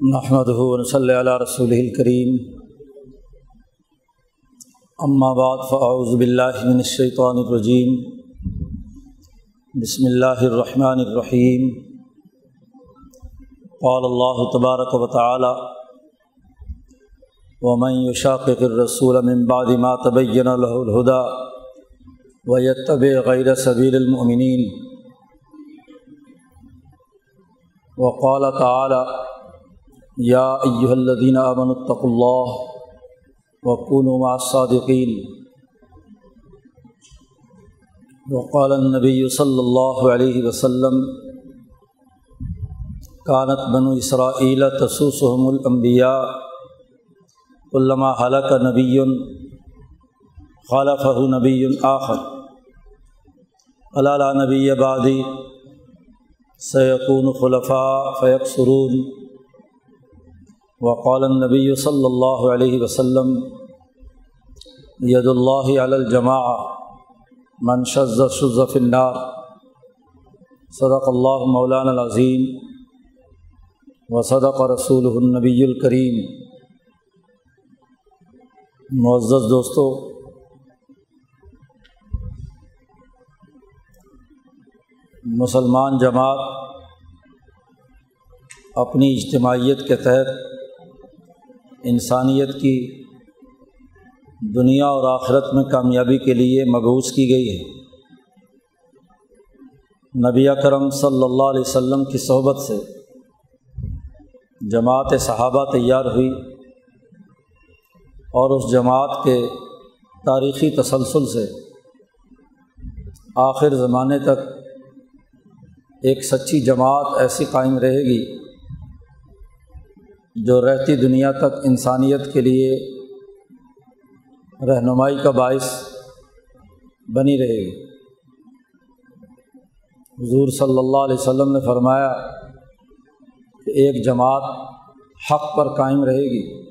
محمد صلی علیہ رسول الکریم اما بعد فاعوذ باللہ من الشیطان الرجیم بسم اللہ الرحمن الرحیم قال اللہ تبارک و تعالی ومن يشاقق الرسول من بعد ما تبین له الهدى ويتبع غیر سبیل المؤمنین وقال تعالی یا ایہا الذین آمنوا اتقوا اللہ وکونوا مع الصادقین وقال النبی صلی اللہ علیہ وسلم کانت بنو اسرائیل تسوسهم الانبیاء علامہ حلق نبی خالفہ نبی آخر. علالہ نبی بادی سیقون خلفاء فیق سرون وقال النبی صلی اللہ علیہ وسلم ید اللہ علی الجماع من شز شز فی النار. صدق اللہ مولانا العظیم و صدق رسول النبی الکریم معزز دوستو، مسلمان جماعت اپنی اجتماعیت کے تحت انسانیت کی دنیا اور آخرت میں کامیابی کے لیے مبوس کی گئی ہے۔ نبی کرم صلی اللہ علیہ وسلم کی صحبت سے جماعت صحابہ تیار ہوئی اور اس جماعت کے تاریخی تسلسل سے آخر زمانے تک ایک سچی جماعت ایسی قائم رہے گی جو رہتی دنیا تک انسانیت کے لیے رہنمائی کا باعث بنی رہے گی۔ حضور صلی اللہ علیہ وسلم نے فرمایا کہ ایک جماعت حق پر قائم رہے گی۔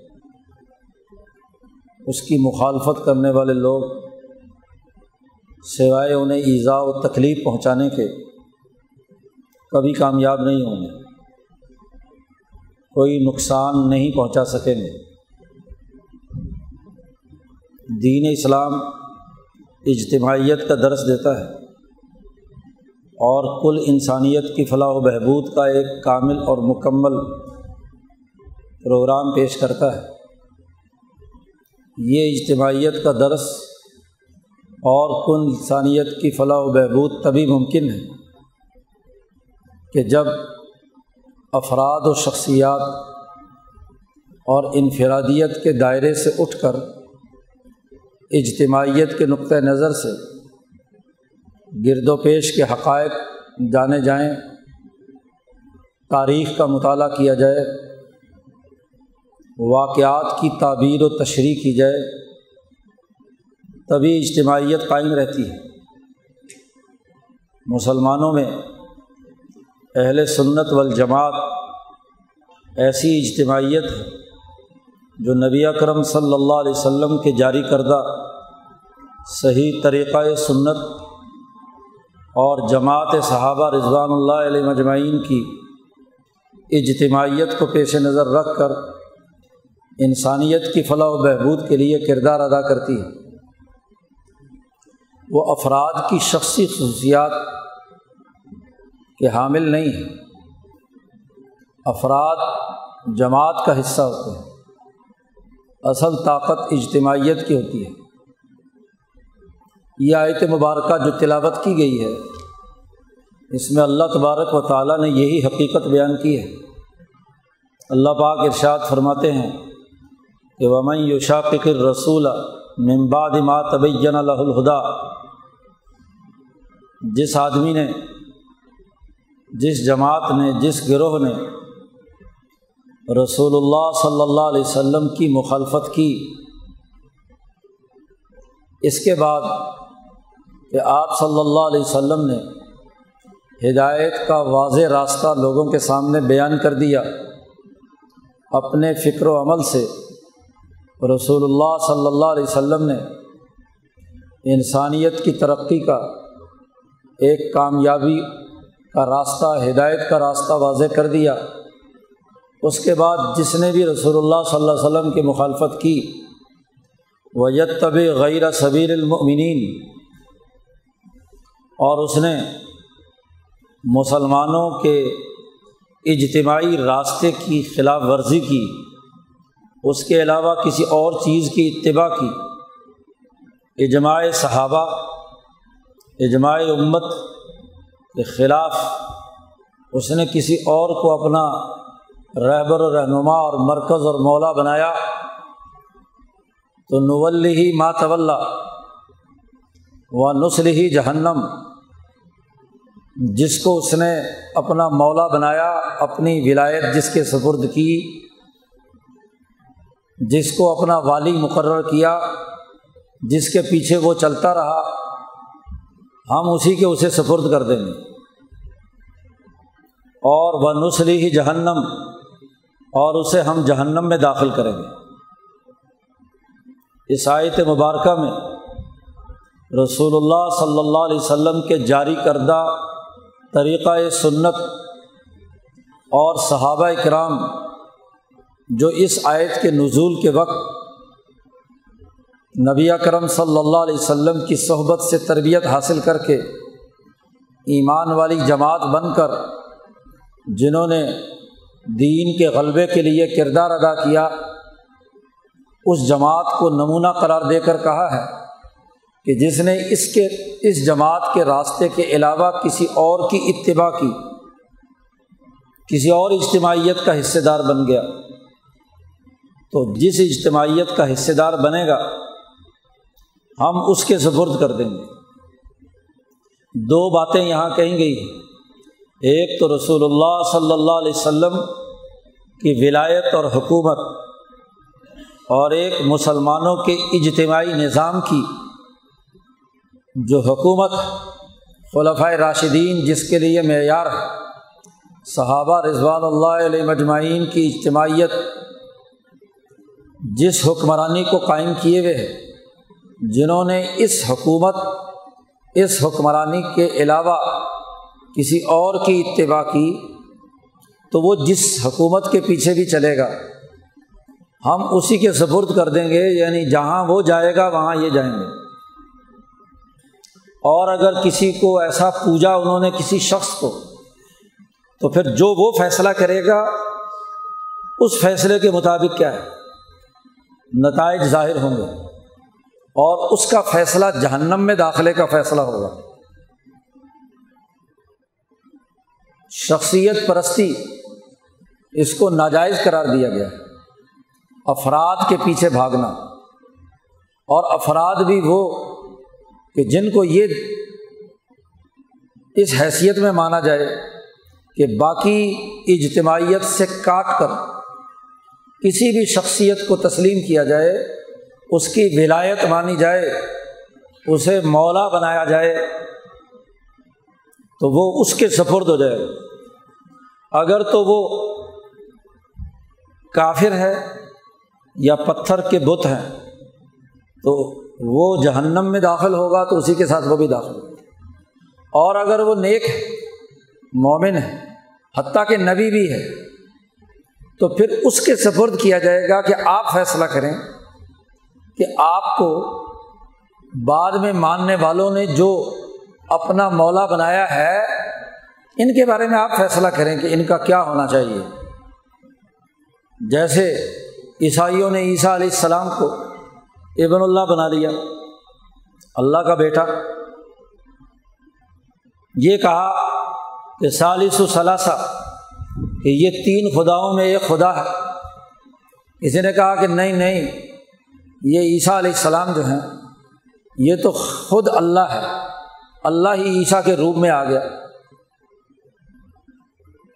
اس کی مخالفت کرنے والے لوگ سوائے انہیں ایزا و تکلیف پہنچانے کے کبھی کامیاب نہیں ہوں گے۔ کوئی نقصان نہیں پہنچا سکیں گے دین اسلام اجتماعیت کا درس دیتا ہے اور کل انسانیت کی فلاح و بہبود کا ایک کامل اور مکمل پروگرام پیش کرتا ہے۔ یہ اجتماعیت کا درس اور کل انسانیت کی فلاح و بہبود تبھی ممکن ہے کہ جب افراد و شخصیات اور انفرادیت کے دائرے سے اٹھ کر اجتماعیت کے نقطۂ نظر سے گرد و پیش کے حقائق جانے جائیں، تاریخ کا مطالعہ کیا جائے، واقعات کی تعبیر و تشریح کی جائے، تبھی اجتماعیت قائم رہتی ہے۔ مسلمانوں میں اہل سنت والجماعت ایسی اجتماعیت ہے جو نبی اکرم صلی اللہ علیہ وسلم کے جاری کردہ صحیح طریقۂ سنت اور جماعت صحابہ رضوان اللہ علیہ مجمعین کی اجتماعیت کو پیش نظر رکھ کر انسانیت کی فلاح و بہبود کے لیے کردار ادا کرتی ہے۔ وہ افراد کی شخصی خصوصیات کہ حامل نہیں ہے افراد جماعت کا حصہ ہوتے ہیں۔ اصل طاقت اجتماعیت کی ہوتی ہے۔ یہ آیت مبارکہ جو تلاوت کی گئی ہے، اس میں اللہ تبارک و تعالیٰ نے یہی حقیقت بیان کی ہے۔ اللہ پاک ارشاد فرماتے ہیں کہ ومن یوشاقر رسول ممباد ما تبین الہدا جس آدمی نے جس جماعت نے، جس گروہ نے رسول اللہ صلی اللہ علیہ وسلم کی مخالفت کی، اس کے بعد کہ آپ صلی اللہ علیہ وسلم نے ہدایت کا واضح راستہ لوگوں کے سامنے بیان کر دیا، اپنے فکر و عمل سے رسول اللہ صلی اللہ علیہ وسلم نے انسانیت کی ترقی کا ایک کامیابی کا راستہ، ہدایت کا راستہ واضح کر دیا۔ اس کے بعد جس نے بھی رسول اللہ صلی اللہ علیہ وسلم کی مخالفت کی وہ طب غیر صبیر المؤمنین اور اس نے مسلمانوں کے اجتماعی راستے کی خلاف ورزی کی، اس کے علاوہ کسی اور چیز کی اتباع کی۔ اجماع صحابہ، اجماع امت کے خلاف اس نے کسی اور کو اپنا رہبر و رہنما اور مرکز اور مولا بنایا تو نول ہی ماتول و نسل ہی جہنم، جس کو اس نے اپنا مولا بنایا، اپنی ولایت جس کے سپرد کی، جس کو اپنا والی مقرر کیا، جس کے پیچھے وہ چلتا رہا۔ ہم اسی کے اسے سپرد کر دیں گے۔ اور وہ نسلی ہی جہنم، اور اسے ہم جہنم میں داخل کریں گے۔ اس آیت مبارکہ میں رسول اللہ صلی اللہ علیہ وسلم کے جاری کردہ طریقۂ سنت اور صحابہ کرام جو اس آیت کے نزول کے وقت نبی کرم صلی اللہ علیہ وسلم کی صحبت سے تربیت حاصل کر کے ایمان والی جماعت بن کر جنہوں نے دین کے غلبے کے لیے کردار ادا کیا، اس جماعت کو نمونہ قرار دے کر کہا ہے کہ جس نے اس کے، اس جماعت کے راستے کے علاوہ کسی اور کی اتباع کی، کسی اور اجتماعیت کا حصے دار بن گیا۔ تو جس اجتماعیت کا حصے دار بنے گا ہم اس کے سفرد کر دیں گے۔ دو باتیں یہاں کہیں گئی ایک تو رسول اللہ صلی اللہ علیہ وسلم کی ولایت اور حکومت اور ایک مسلمانوں کے اجتماعی نظام کی، جو حکومت خلفۂ راشدین جس کے لیے معیار ہے۔ صحابہ رضوان اللہ علیہ مجمعین کی اجتماعیت جس حکمرانی کو قائم کیے ہوئے ہے۔ جنہوں نے اس حکومت، اس حکمرانی کے علاوہ کسی اور کی اتباع کی، تو وہ جس حکومت کے پیچھے بھی چلے گا، ہم اسی کے سپرد کر دیں گے یعنی جہاں وہ جائے گا، وہاں یہ جائیں گے۔ اور اگر کسی کو ایسا پوجا انہوں نے کسی شخص کو، تو پھر جو وہ فیصلہ کرے گا، اس فیصلے کے مطابق کیا ہے؟ نتائج ظاہر ہوں گے۔ اور اس کا فیصلہ جہنم میں داخلے کا فیصلہ ہوگا۔ شخصیت پرستی اس کو ناجائز قرار دیا گیا۔ افراد کے پیچھے بھاگنا۔ اور افراد بھی وہ کہ جن کو یہ اس حیثیت میں مانا جائے کہ باقی اجتماعیت سے کاٹ کر کسی بھی شخصیت کو تسلیم کیا جائے اس کی ولایت مانی جائے، اسے مولا بنایا جائے، تو وہ اس کے سفرد ہو جائے۔ اگر تو وہ کافر ہے یا پتھر کے بت ہیں، تو وہ جہنم میں داخل ہوگا، تو اسی کے ساتھ وہ بھی داخل ہوگا۔ اور اگر وہ نیک مومن ہے، حتیٰ کہ نبی بھی ہے، تو پھر اس کے سفرد کیا جائے گا کہ آپ فیصلہ کریں۔ کہ آپ کو بعد میں ماننے والوں نے جو اپنا مولا بنایا ہے، ان کے بارے میں آپ فیصلہ کریں کہ ان کا کیا ہونا چاہیے۔ جیسے عیسائیوں نے عیسیٰ علیہ السلام کو ابن اللہ بنا لیا، اللہ کا بیٹا۔ یہ کہا کہ سالس و ثلاثہ، کہ یہ تین خداؤں میں ایک خدا ہے۔ کسی نے کہا کہ نہیں نہیں یہ عیسیٰ علیہ السلام جو ہیں، یہ تو خود اللہ ہے۔ اللہ ہی عیسیٰ کے روپ میں آ گیا۔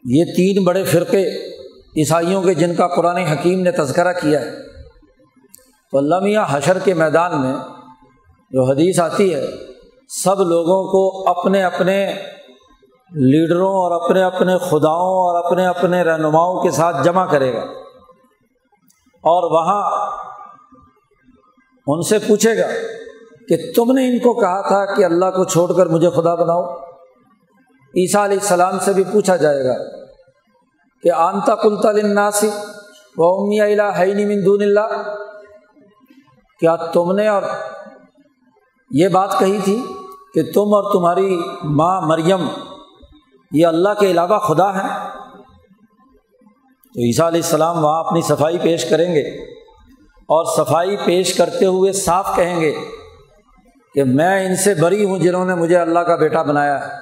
یہ تین بڑے فرقے عیسائیوں کے جن کا قرآن حکیم نے تذکرہ کیا ہے۔ تو اللہ میاں حشر کے میدان میں جو حدیث آتی ہے، سب لوگوں کو اپنے اپنے لیڈروں اور اپنے اپنے خداؤں اور اپنے اپنے رہنماؤں کے ساتھ جمع کرے گا۔ اور وہاں ان سے پوچھے گا کہ تم نے ان کو کہا تھا کہ اللہ کو چھوڑ کر مجھے خدا بناؤ؟ عیسیٰ علیہ السلام سے بھی پوچھا جائے گا کہ آنتا کلتا لناسی و امی اللہ مندون اللہ؟ کیا تم نے اور یہ بات کہی تھی کہ تم اور تمہاری ماں مریم یہ اللہ کے علاوہ خدا ہے تو عیسیٰ علیہ السلام وہاں اپنی صفائی پیش کریں گے۔ اور صفائی پیش کرتے ہوئے صاف کہیں گے کہ میں ان سے بری ہوں جنہوں نے مجھے اللہ کا بیٹا بنایا ہے۔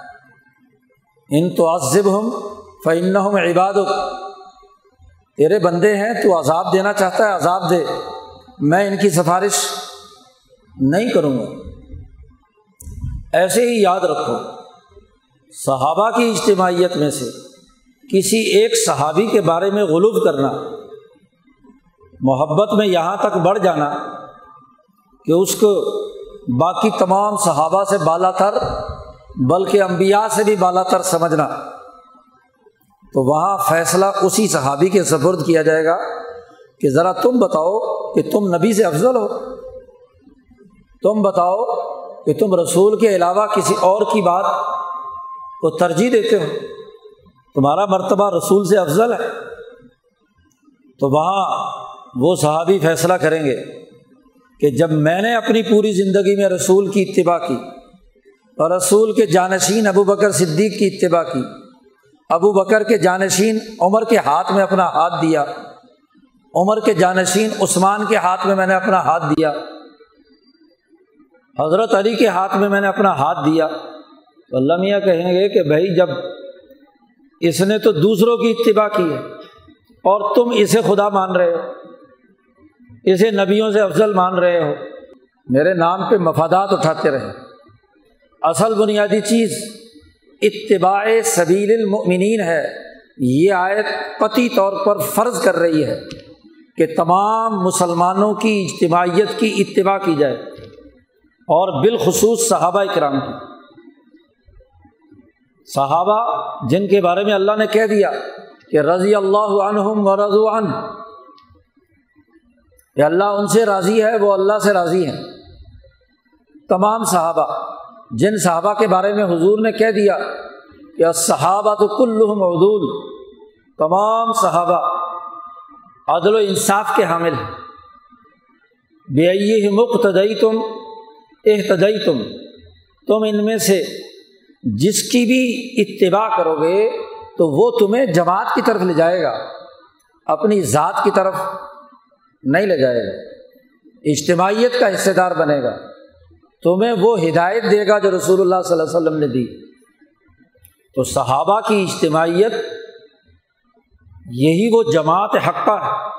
ان تو عذب ہوں فن ہوں عباد تیرے بندے ہیں، تو عذاب دینا چاہتا ہے، عذاب دے۔ میں ان کی سفارش نہیں کروں گا۔ ایسے ہی یاد رکھو، صحابہ کی اجتماعیت میں سے کسی ایک صحابی کے بارے میں غلوب کرنا۔ محبت میں یہاں تک بڑھ جانا کہ اس کو باقی تمام صحابہ سے بالا تر بلکہ امبیا سے بھی بالا تر سمجھنا۔ تو وہاں فیصلہ اسی صحابی کے سفرد کیا جائے گا کہ ذرا تم بتاؤ کہ تم نبی سے افضل ہو۔ تم بتاؤ کہ تم رسول کے علاوہ کسی اور کی بات کو ترجیح دیتے ہو۔ تمہارا مرتبہ رسول سے افضل ہے۔ تو وہاں وہ صحابی فیصلہ کریں گے کہ جب میں نے اپنی پوری زندگی میں رسول کی اتباع کی اور رسول کے جانشین ابو بکر صدیق کی اتباع کی، ابو بکر کے جانشین عمر کے ہاتھ میں اپنا ہاتھ دیا، عمر کے جانشین عثمان کے ہاتھ میں میں نے اپنا ہاتھ دیا، حضرت علی کے ہاتھ میں میں نے اپنا ہاتھ دیا۔ تو اللہ میاں کہیں گے کہ بھائی جب اس نے تو دوسروں کی اتباع کی ہے اور تم اسے خدا مان رہے ہو۔ اسے نبیوں سے افضل مان رہے ہو۔ میرے نام پہ مفادات اٹھاتے رہے۔ اصل بنیادی چیز اتباع سبیل المؤمنین ہے۔ یہ آیت قطعی طور پر فرض کر رہی ہے کہ تمام مسلمانوں کی اجتماعیت کی اتباع کی جائے اور بالخصوص صحابہ کرام کی۔ صحابہ جن کے بارے میں اللہ نے کہہ دیا کہ رضی اللہ عنہم و رضو عنہ کہ اللہ ان سے راضی ہے، وہ اللہ سے راضی ہیں۔ تمام صحابہ، جن صحابہ کے بارے میں حضور نے کہہ دیا کہ صحابہ تو کل مودود تمام صحابہ عدل و انصاف کے حامل ہیں۔ بے مقتدئی تم احتدئی تم تم ان میں سے جس کی بھی اتباع کرو گے تو وہ تمہیں جماعت کی طرف لے جائے گا، اپنی ذات کی طرف۔ نہیں لے جائے گا۔ اجتماعیت کا حصے دار بنے گا۔ تمہیں وہ ہدایت دے گا جو رسول اللہ صلی اللہ علیہ وسلم نے دی۔ تو صحابہ کی اجتماعیت یہی وہ جماعت حقہ ہے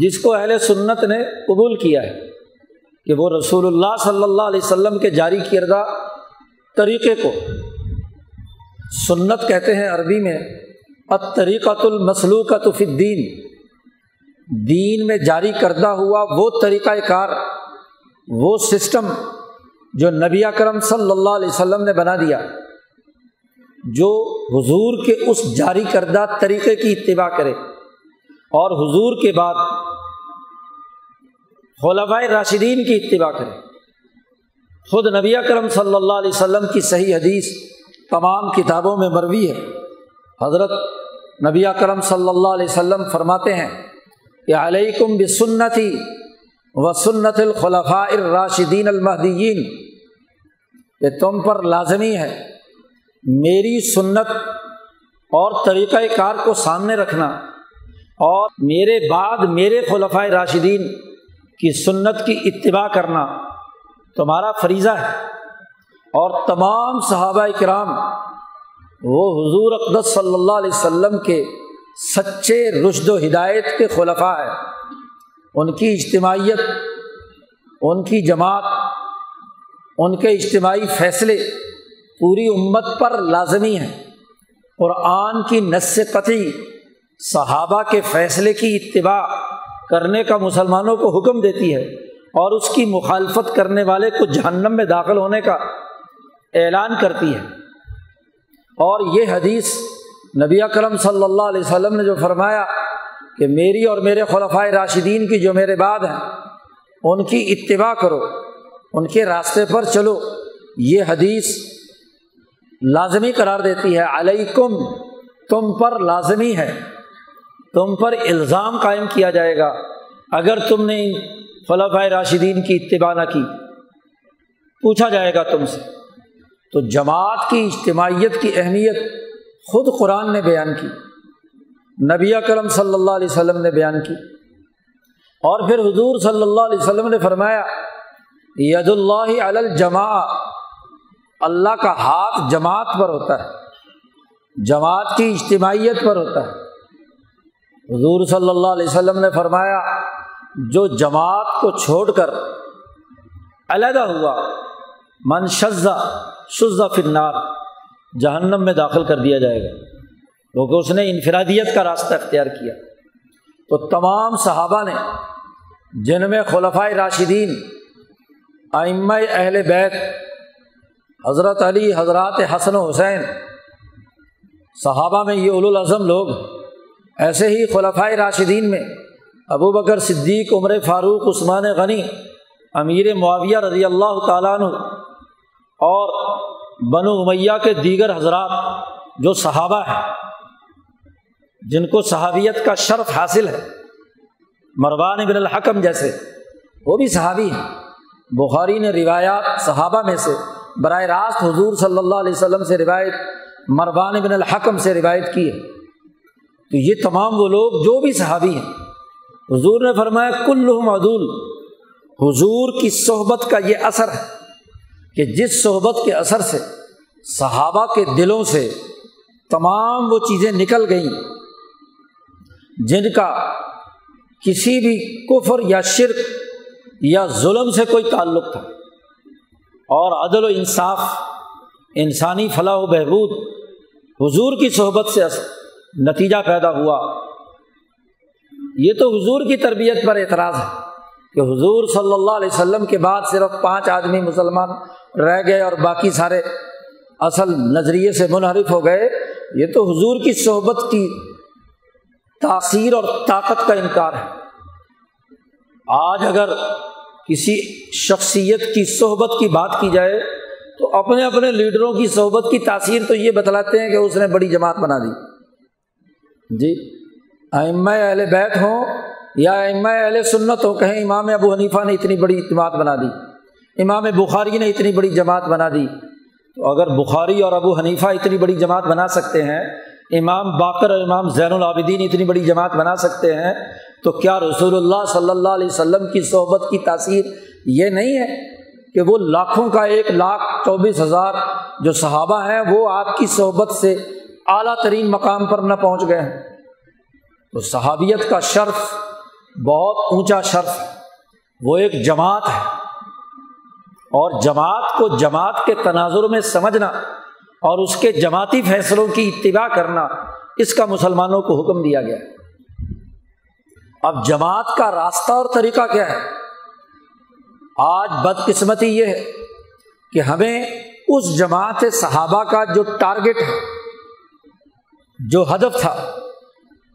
جس کو اہل سنت نے قبول کیا ہے کہ وہ رسول اللہ صلی اللہ علیہ وسلم کے جاری کردہ طریقے کو سنت کہتے ہیں عربی میں طریقۃ المسلوقۃ فی الدین۔ دین میں جاری کردہ ہوا وہ طریقۂ کار، وہ سسٹم جو نبی کرم صلی اللہ علیہ وسلم نے بنا دیا، جو حضور کے اس جاری کردہ طریقے کی اتباع کرے۔ اور حضور کے بعد خلفۂ راشدین کی اتباع کرے۔ خود نبی کرم صلی اللہ علیہ وسلم کی صحیح حدیث تمام کتابوں میں مروی ہے۔ حضرت نبی کرم صلی اللہ علیہ وسلم فرماتے ہیں کہ علیکم بسنتی و سنت الخلفاء الراشدین المحدین کہ تم پر لازمی ہے میری سنت اور طریقۂ کار کو سامنے رکھنا اور میرے بعد میرے خلفۂ راشدین کی سنت کی اتباع کرنا تمہارا فریضہ ہے اور تمام صحابہ کرام وہ حضور اقدس صلی اللہ علیہ وسلم کے سچے رشد و ہدایت کے خلفاء ہے ان کی اجتماعیت، ان کی جماعت، ان کے اجتماعی فیصلے پوری امت پر لازمی ہیں۔ قرآن کی نس قطعی، صحابہ کے فیصلے کی اتباع کرنے کا مسلمانوں کو حکم دیتی ہے اور اس کی مخالفت کرنے والے کو جہنم میں داخل ہونے کا اعلان کرتی ہے۔ اور یہ حدیث نبی اکرم صلی اللہ علیہ وسلم نے جو فرمایا کہ میری اور میرے خلفۂ راشدین کی جو میرے بعد ہیں، ان کی اتباع کرو، ان کے راستے پر چلو۔ یہ حدیث لازمی قرار دیتی ہے۔ علیکم، تم پر لازمی ہے۔ تم پر الزام قائم کیا جائے گا۔ اگر تم نے خلفۂ راشدین کی اتباع نہ کی، پوچھا جائے گا تم سے۔ تو جماعت کی اجتماعیت کی اہمیت خود قرآن نے بیان کی، نبی کرم صلی اللہ علیہ وسلم نے بیان کی۔ اور پھر حضور صلی اللہ علیہ وسلم نے فرمایا ید اللہ الجماع اللہ کا ہاتھ جماعت پر ہوتا ہے، جماعت کی اجتماعیت پر ہوتا ہے۔ حضور صلی اللہ علیہ وسلم نے فرمایا، جو جماعت کو چھوڑ کر علیحدہ ہوا، من شزہ شزہ فرنار جہنم میں داخل کر دیا جائے گا۔ کیونکہ اس نے انفرادیت کا راستہ اختیار کیا۔ تو تمام صحابہ نے، جن میں خلفۂ راشدین آئمہ اہل بیت، حضرت علی، حضرات حسن و حسین، صحابہ میں یہ الاظم لوگ، ایسے ہی خلفۂ راشدین میں، ابو بکر صدیق، عمر فاروق، عثمان غنی، امیر معاویہ رضی اللہ تعالیٰ عنہ اور بنو امیہ کے دیگر حضرات جو صحابہ ہیں، جن کو صحابیت کا شرف حاصل ہے، مروان بن الحکم جیسے، وہ بھی صحابی ہیں۔ بخاری نے روایات صحابہ میں سے براہ راست حضور صلی اللہ علیہ وسلم سے روایت، مروان بن الحکم سے روایت کی ہے۔ تو یہ تمام وہ لوگ جو بھی صحابی ہیں، حضور نے فرمایا کل عدول۔ حضور کی صحبت کا یہ اثر ہے۔ کہ جس صحبت کے اثر سے، صحابہ کے دلوں سے تمام وہ چیزیں نکل گئیں جن کا کسی بھی کفر یا شرک یا ظلم سے کوئی تعلق تھا۔ اور عدل و انصاف، انسانی فلاح و بہبود حضور کی صحبت سے نتیجہ پیدا ہوا۔ یہ تو حضور کی تربیت پر اعتراض ہے کہ حضور صلی اللہ علیہ وسلم کے بعد صرف پانچ آدمی مسلمان رہ گئے اور باقی سارے اصل نظریے سے منحرف ہو گئے۔ یہ تو حضور کی صحبت کی تاثیر اور طاقت کا انکار ہے۔ آج اگر کسی شخصیت کی صحبت کی بات کی جائے تو اپنے اپنے لیڈروں کی صحبت کی تاثیر تو یہ بتلاتے ہیں کہ اس نے بڑی جماعت بنا دی۔ جی ائمہ اہل بیت ہوں یا ائمہ اہل سنت ہو کہیں امام ابو حنیفہ نے اتنی بڑی جماعت بنا دی۔ امام بخاری نے اتنی بڑی جماعت بنا دی۔ تو اگر بخاری اور ابو حنیفہ اتنی بڑی جماعت بنا سکتے ہیں، امام باقر اور امام زین العابدین اتنی بڑی جماعت بنا سکتے ہیں، تو کیا رسول اللہ صلی اللہ علیہ وسلم کی صحبت کی تاثیر یہ نہیں ہے کہ وہ لاکھوں کا ایک لاکھ چوبیس ہزار جو صحابہ ہیں، وہ آپ کی صحبت سے اعلیٰ ترین مقام پر نہ پہنچ گئے ہیں؟ تو صحابیت کا شرف بہت اونچا شرف وہ ایک جماعت ہے۔ اور جماعت کو جماعت کے تناظر میں سمجھنا اور اس کے جماعتی فیصلوں کی اتباع کرنا، اس کا مسلمانوں کو حکم دیا گیا۔ اب جماعت کا راستہ اور طریقہ کیا ہے؟ آج بدقسمتی یہ ہے کہ ہمیں اس جماعت صحابہ کا جو ٹارگیٹ ہے جو ہدف تھا،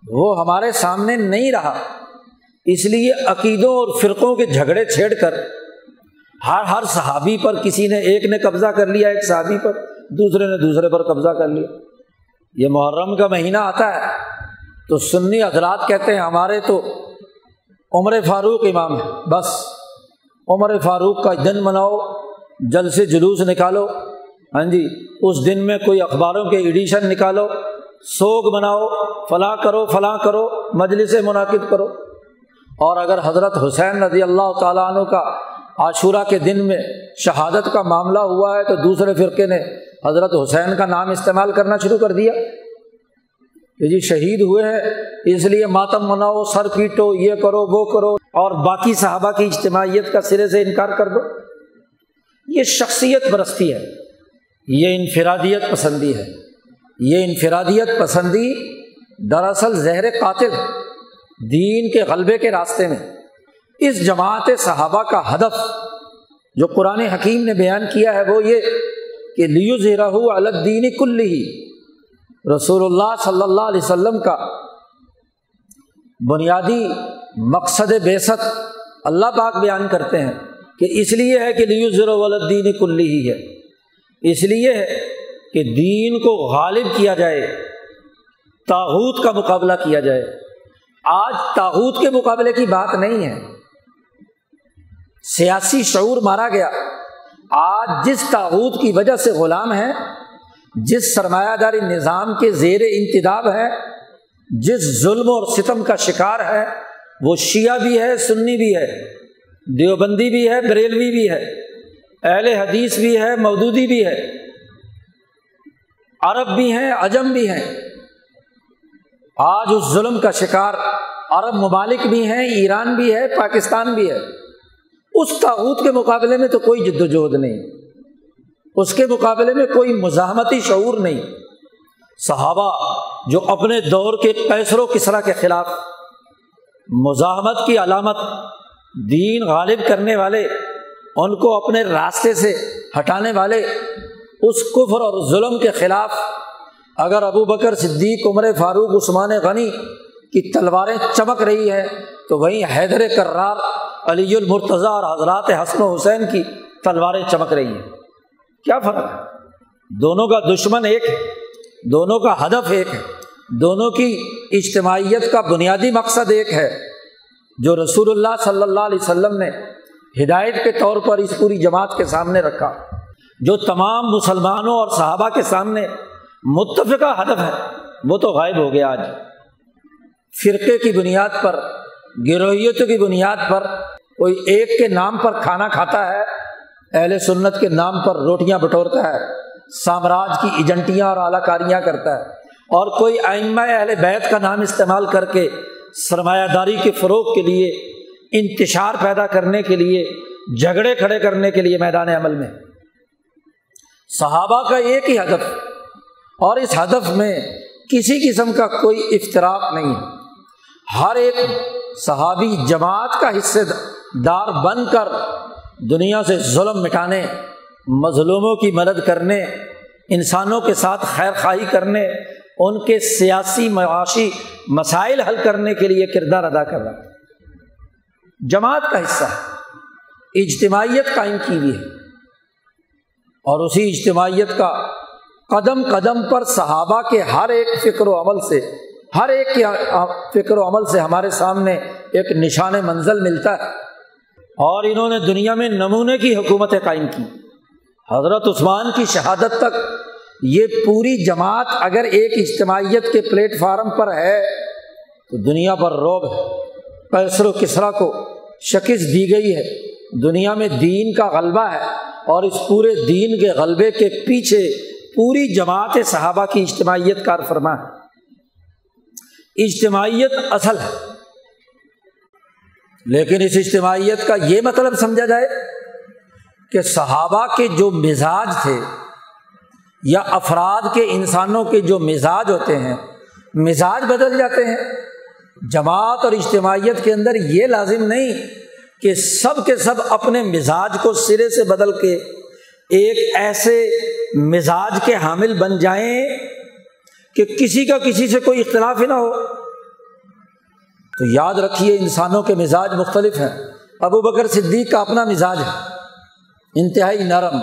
وہ ہمارے سامنے نہیں رہا۔ اس لیے عقیدوں اور فرقوں کے جھگڑے چھیڑ کر ہر ہر صحابی پر کسی نے ایک نے قبضہ کر لیا، ایک صحابی پر، دوسرے نے دوسرے پر قبضہ کر لیا۔ یہ محرم کا مہینہ آتا ہے۔ تو سنی حضرات کہتے ہیں، ہمارے تو عمر فاروق امام ہے بس۔ عمر فاروق کا دن مناؤ جل سے جلوس نکالو۔ ہاں جی اس دن میں کوئی اخباروں کے ایڈیشن نکالو۔ سوگ مناؤ، فلاں کرو فلاں کرو مجلس منعقد کرو۔ اور اگر حضرت حسین رضی اللہ تعالیٰ عنہ کا عاشورہ کے دن میں شہادت کا معاملہ ہوا ہے تو دوسرے فرقے نے حضرت حسین کا نام استعمال کرنا شروع کر دیا۔ کہ جی شہید ہوئے ہیں، اس لیے ماتم مناؤ، سر پیٹو، یہ کرو، وہ کرو، اور باقی صحابہ کی اجتماعیت کا سرے سے انکار کر دو۔ یہ شخصیت برستی ہے، یہ انفرادیت پسندی ہے۔ یہ انفرادیت پسندی دراصل زہر قاتل، دین کے غلبے کے راستے میں۔ اس جماعت صحابہ کا ہدف جو قرآن حکیم نے بیان کیا ہے وہ یہ کہ لیو زیرہ الدین کل ہی رسول اللہ صلی اللہ علیہ وسلم کا بنیادی مقصد بیست اللہ پاک بیان کرتے ہیں کہ اس لیے ہے کہ لیو ذرا الدین کل ہی ہے۔ اس لیے ہے کہ دین کو غالب کیا جائے تاحود کا مقابلہ کیا جائے۔ آج تاحود کے مقابلے کی بات نہیں ہے۔ سیاسی شعور مارا گیا۔ آج جس تاحود کی وجہ سے غلام ہے، جس سرمایہ داری نظام کے زیر انتداب ہے، جس ظلم اور ستم کا شکار ہے، وہ شیعہ بھی ہے، سنی بھی ہے، دیوبندی بھی ہے، بریلوی بھی ہے، اہل حدیث بھی ہے، مودودی بھی ہے، عرب بھی ہیں، عجم بھی ہیں۔ آج اس ظلم کا شکار عرب ممالک بھی ہیں، ایران بھی ہے، پاکستان بھی ہے۔ اس تاوت کے مقابلے میں تو کوئی جد و جہد نہیں، اس کے مقابلے میں کوئی مزاحمتی شعور نہیں۔ صحابہ جو اپنے دور کے پیسر و کسرا کے خلاف مزاحمت کی علامت دین غالب کرنے والے، ان کو اپنے راستے سے ہٹانے والے، اس کفر اور ظلم کے خلاف اگر ابو بکر صدیق، عمر فاروق، عثمان غنی کی تلواریں چمک رہی ہے تو وہیں حیدر کرار علی المرتضیٰ اور حضرات حسن و حسین کی تلواریں چمک رہی ہیں۔ کیا فرق ہے؟ دونوں کا دشمن ایک ہے، دونوں کا ہدف ایک ہے، دونوں کی اجتماعیت کا بنیادی مقصد ایک ہے۔ جو رسول اللہ صلی اللہ علیہ وسلم نے ہدایت کے طور پر اس پوری جماعت کے سامنے رکھا، جو تمام مسلمانوں اور صحابہ کے سامنے متفقہ ہدف ہے، وہ تو غائب ہو گیا آج۔ فرقے کی بنیاد پر گروہیتوں کی بنیاد پر کوئی ایک کے نام پر کھانا کھاتا ہے، اہل سنت کے نام پر روٹیاں بٹورتا ہے، سامراج کی ایجنٹیاں اور اعلی کاریاں کرتا ہے، اور کوئی آئمہ اہل بیت کا نام استعمال کر کے سرمایہ داری کے فروغ کے لیے، انتشار پیدا کرنے کے لیے، جھگڑے کھڑے کرنے کے لیے میدان عمل میں۔ صحابہ کا ایک ہی ہدف، اور اس ہدف میں کسی قسم کا کوئی افطراک نہیں۔ ہے ہر ایک صحابی جماعت کا حصے دار بن کر دنیا سے ظلم مٹانے، مظلوموں کی مدد کرنے، انسانوں کے ساتھ خیر خواہی کرنے، ان کے سیاسی معاشی مسائل حل کرنے کے لیے کردار ادا کر رہا جماعت کا حصہ ہے، اجتماعیت قائم کی ہوئی ہے۔ اور اسی اجتماعیت کا قدم قدم پر صحابہ کے ہر ایک فکر و عمل سے ہر ایک کے فکر و عمل سے ہمارے سامنے ایک نشان منزل ملتا ہے۔ اور انہوں نے دنیا میں نمونے کی حکومتیں قائم کی۔ حضرت عثمان کی شہادت تک یہ پوری جماعت اگر ایک اجتماعیت کے پلیٹ فارم پر ہے تو دنیا پر روب ہے۔ پیسر و کسرا کو شکست دی گئی ہے۔ دنیا میں دین کا غلبہ ہے اور اس پورے دین کے غلبے کے پیچھے پوری جماعت صحابہ کی اجتماعیت کار فرما ہے۔ اجتماعیت اصل ہے۔ لیکن اس اجتماعیت کا یہ مطلب سمجھا جائے کہ صحابہ کے جو مزاج تھے یا افراد کے انسانوں کے جو مزاج ہوتے ہیں، مزاج بدل جاتے ہیں۔ جماعت اور اجتماعیت کے اندر یہ لازم نہیں کہ سب کے سب اپنے مزاج کو سرے سے بدل کے ایک ایسے مزاج کے حامل بن جائیں۔ کہ کسی کا کسی سے کوئی اختلاف ہی نہ ہو۔ تو یاد رکھیے انسانوں کے مزاج مختلف ہیں۔ ابو بکر صدیق کا اپنا مزاج ہے۔ انتہائی نرم،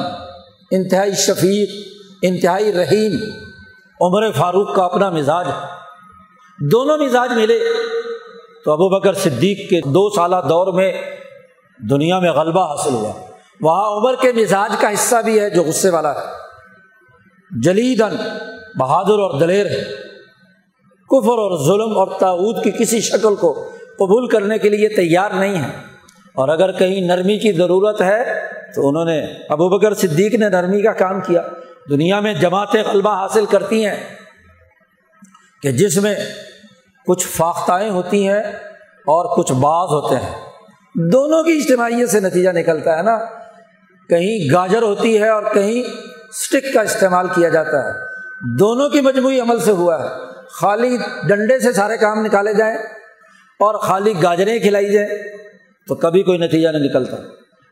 انتہائی شفیق، انتہائی رحیم، عمر فاروق کا اپنا مزاج ہے۔ دونوں مزاج ملے۔ تو ابو بکر صدیق کے دو سالہ دور میں دنیا میں غلبہ حاصل ہوا۔ وہاں عمر کے مزاج کا حصہ بھی ہے جو غصے والا ہے۔ جلیدن بہادر اور دلیر ہے کفر اور ظلم اور تعود کی کسی شکل کو قبول کرنے کے لیے تیار نہیں ہے اور اگر کہیں نرمی کی ضرورت ہے، تو انہوں نے ابو بکر صدیق نے نرمی کا کام کیا۔ دنیا میں جماعتیں غلبہ حاصل کرتی ہیں کہ جس میں کچھ فاختائیں ہوتی ہیں اور کچھ بعض ہوتے ہیں۔ دونوں کی اجتماعیت سے نتیجہ نکلتا ہے نا۔ کہیں گاجر ہوتی ہے اور کہیں اسٹک کا استعمال کیا جاتا ہے۔ دونوں کی مجموعی عمل سے ہوا ہے۔ خالی ڈنڈے سے سارے کام نکالے جائیں اور خالی گاجریں کھلائی جائیں تو کبھی کوئی نتیجہ نہیں نکلتا۔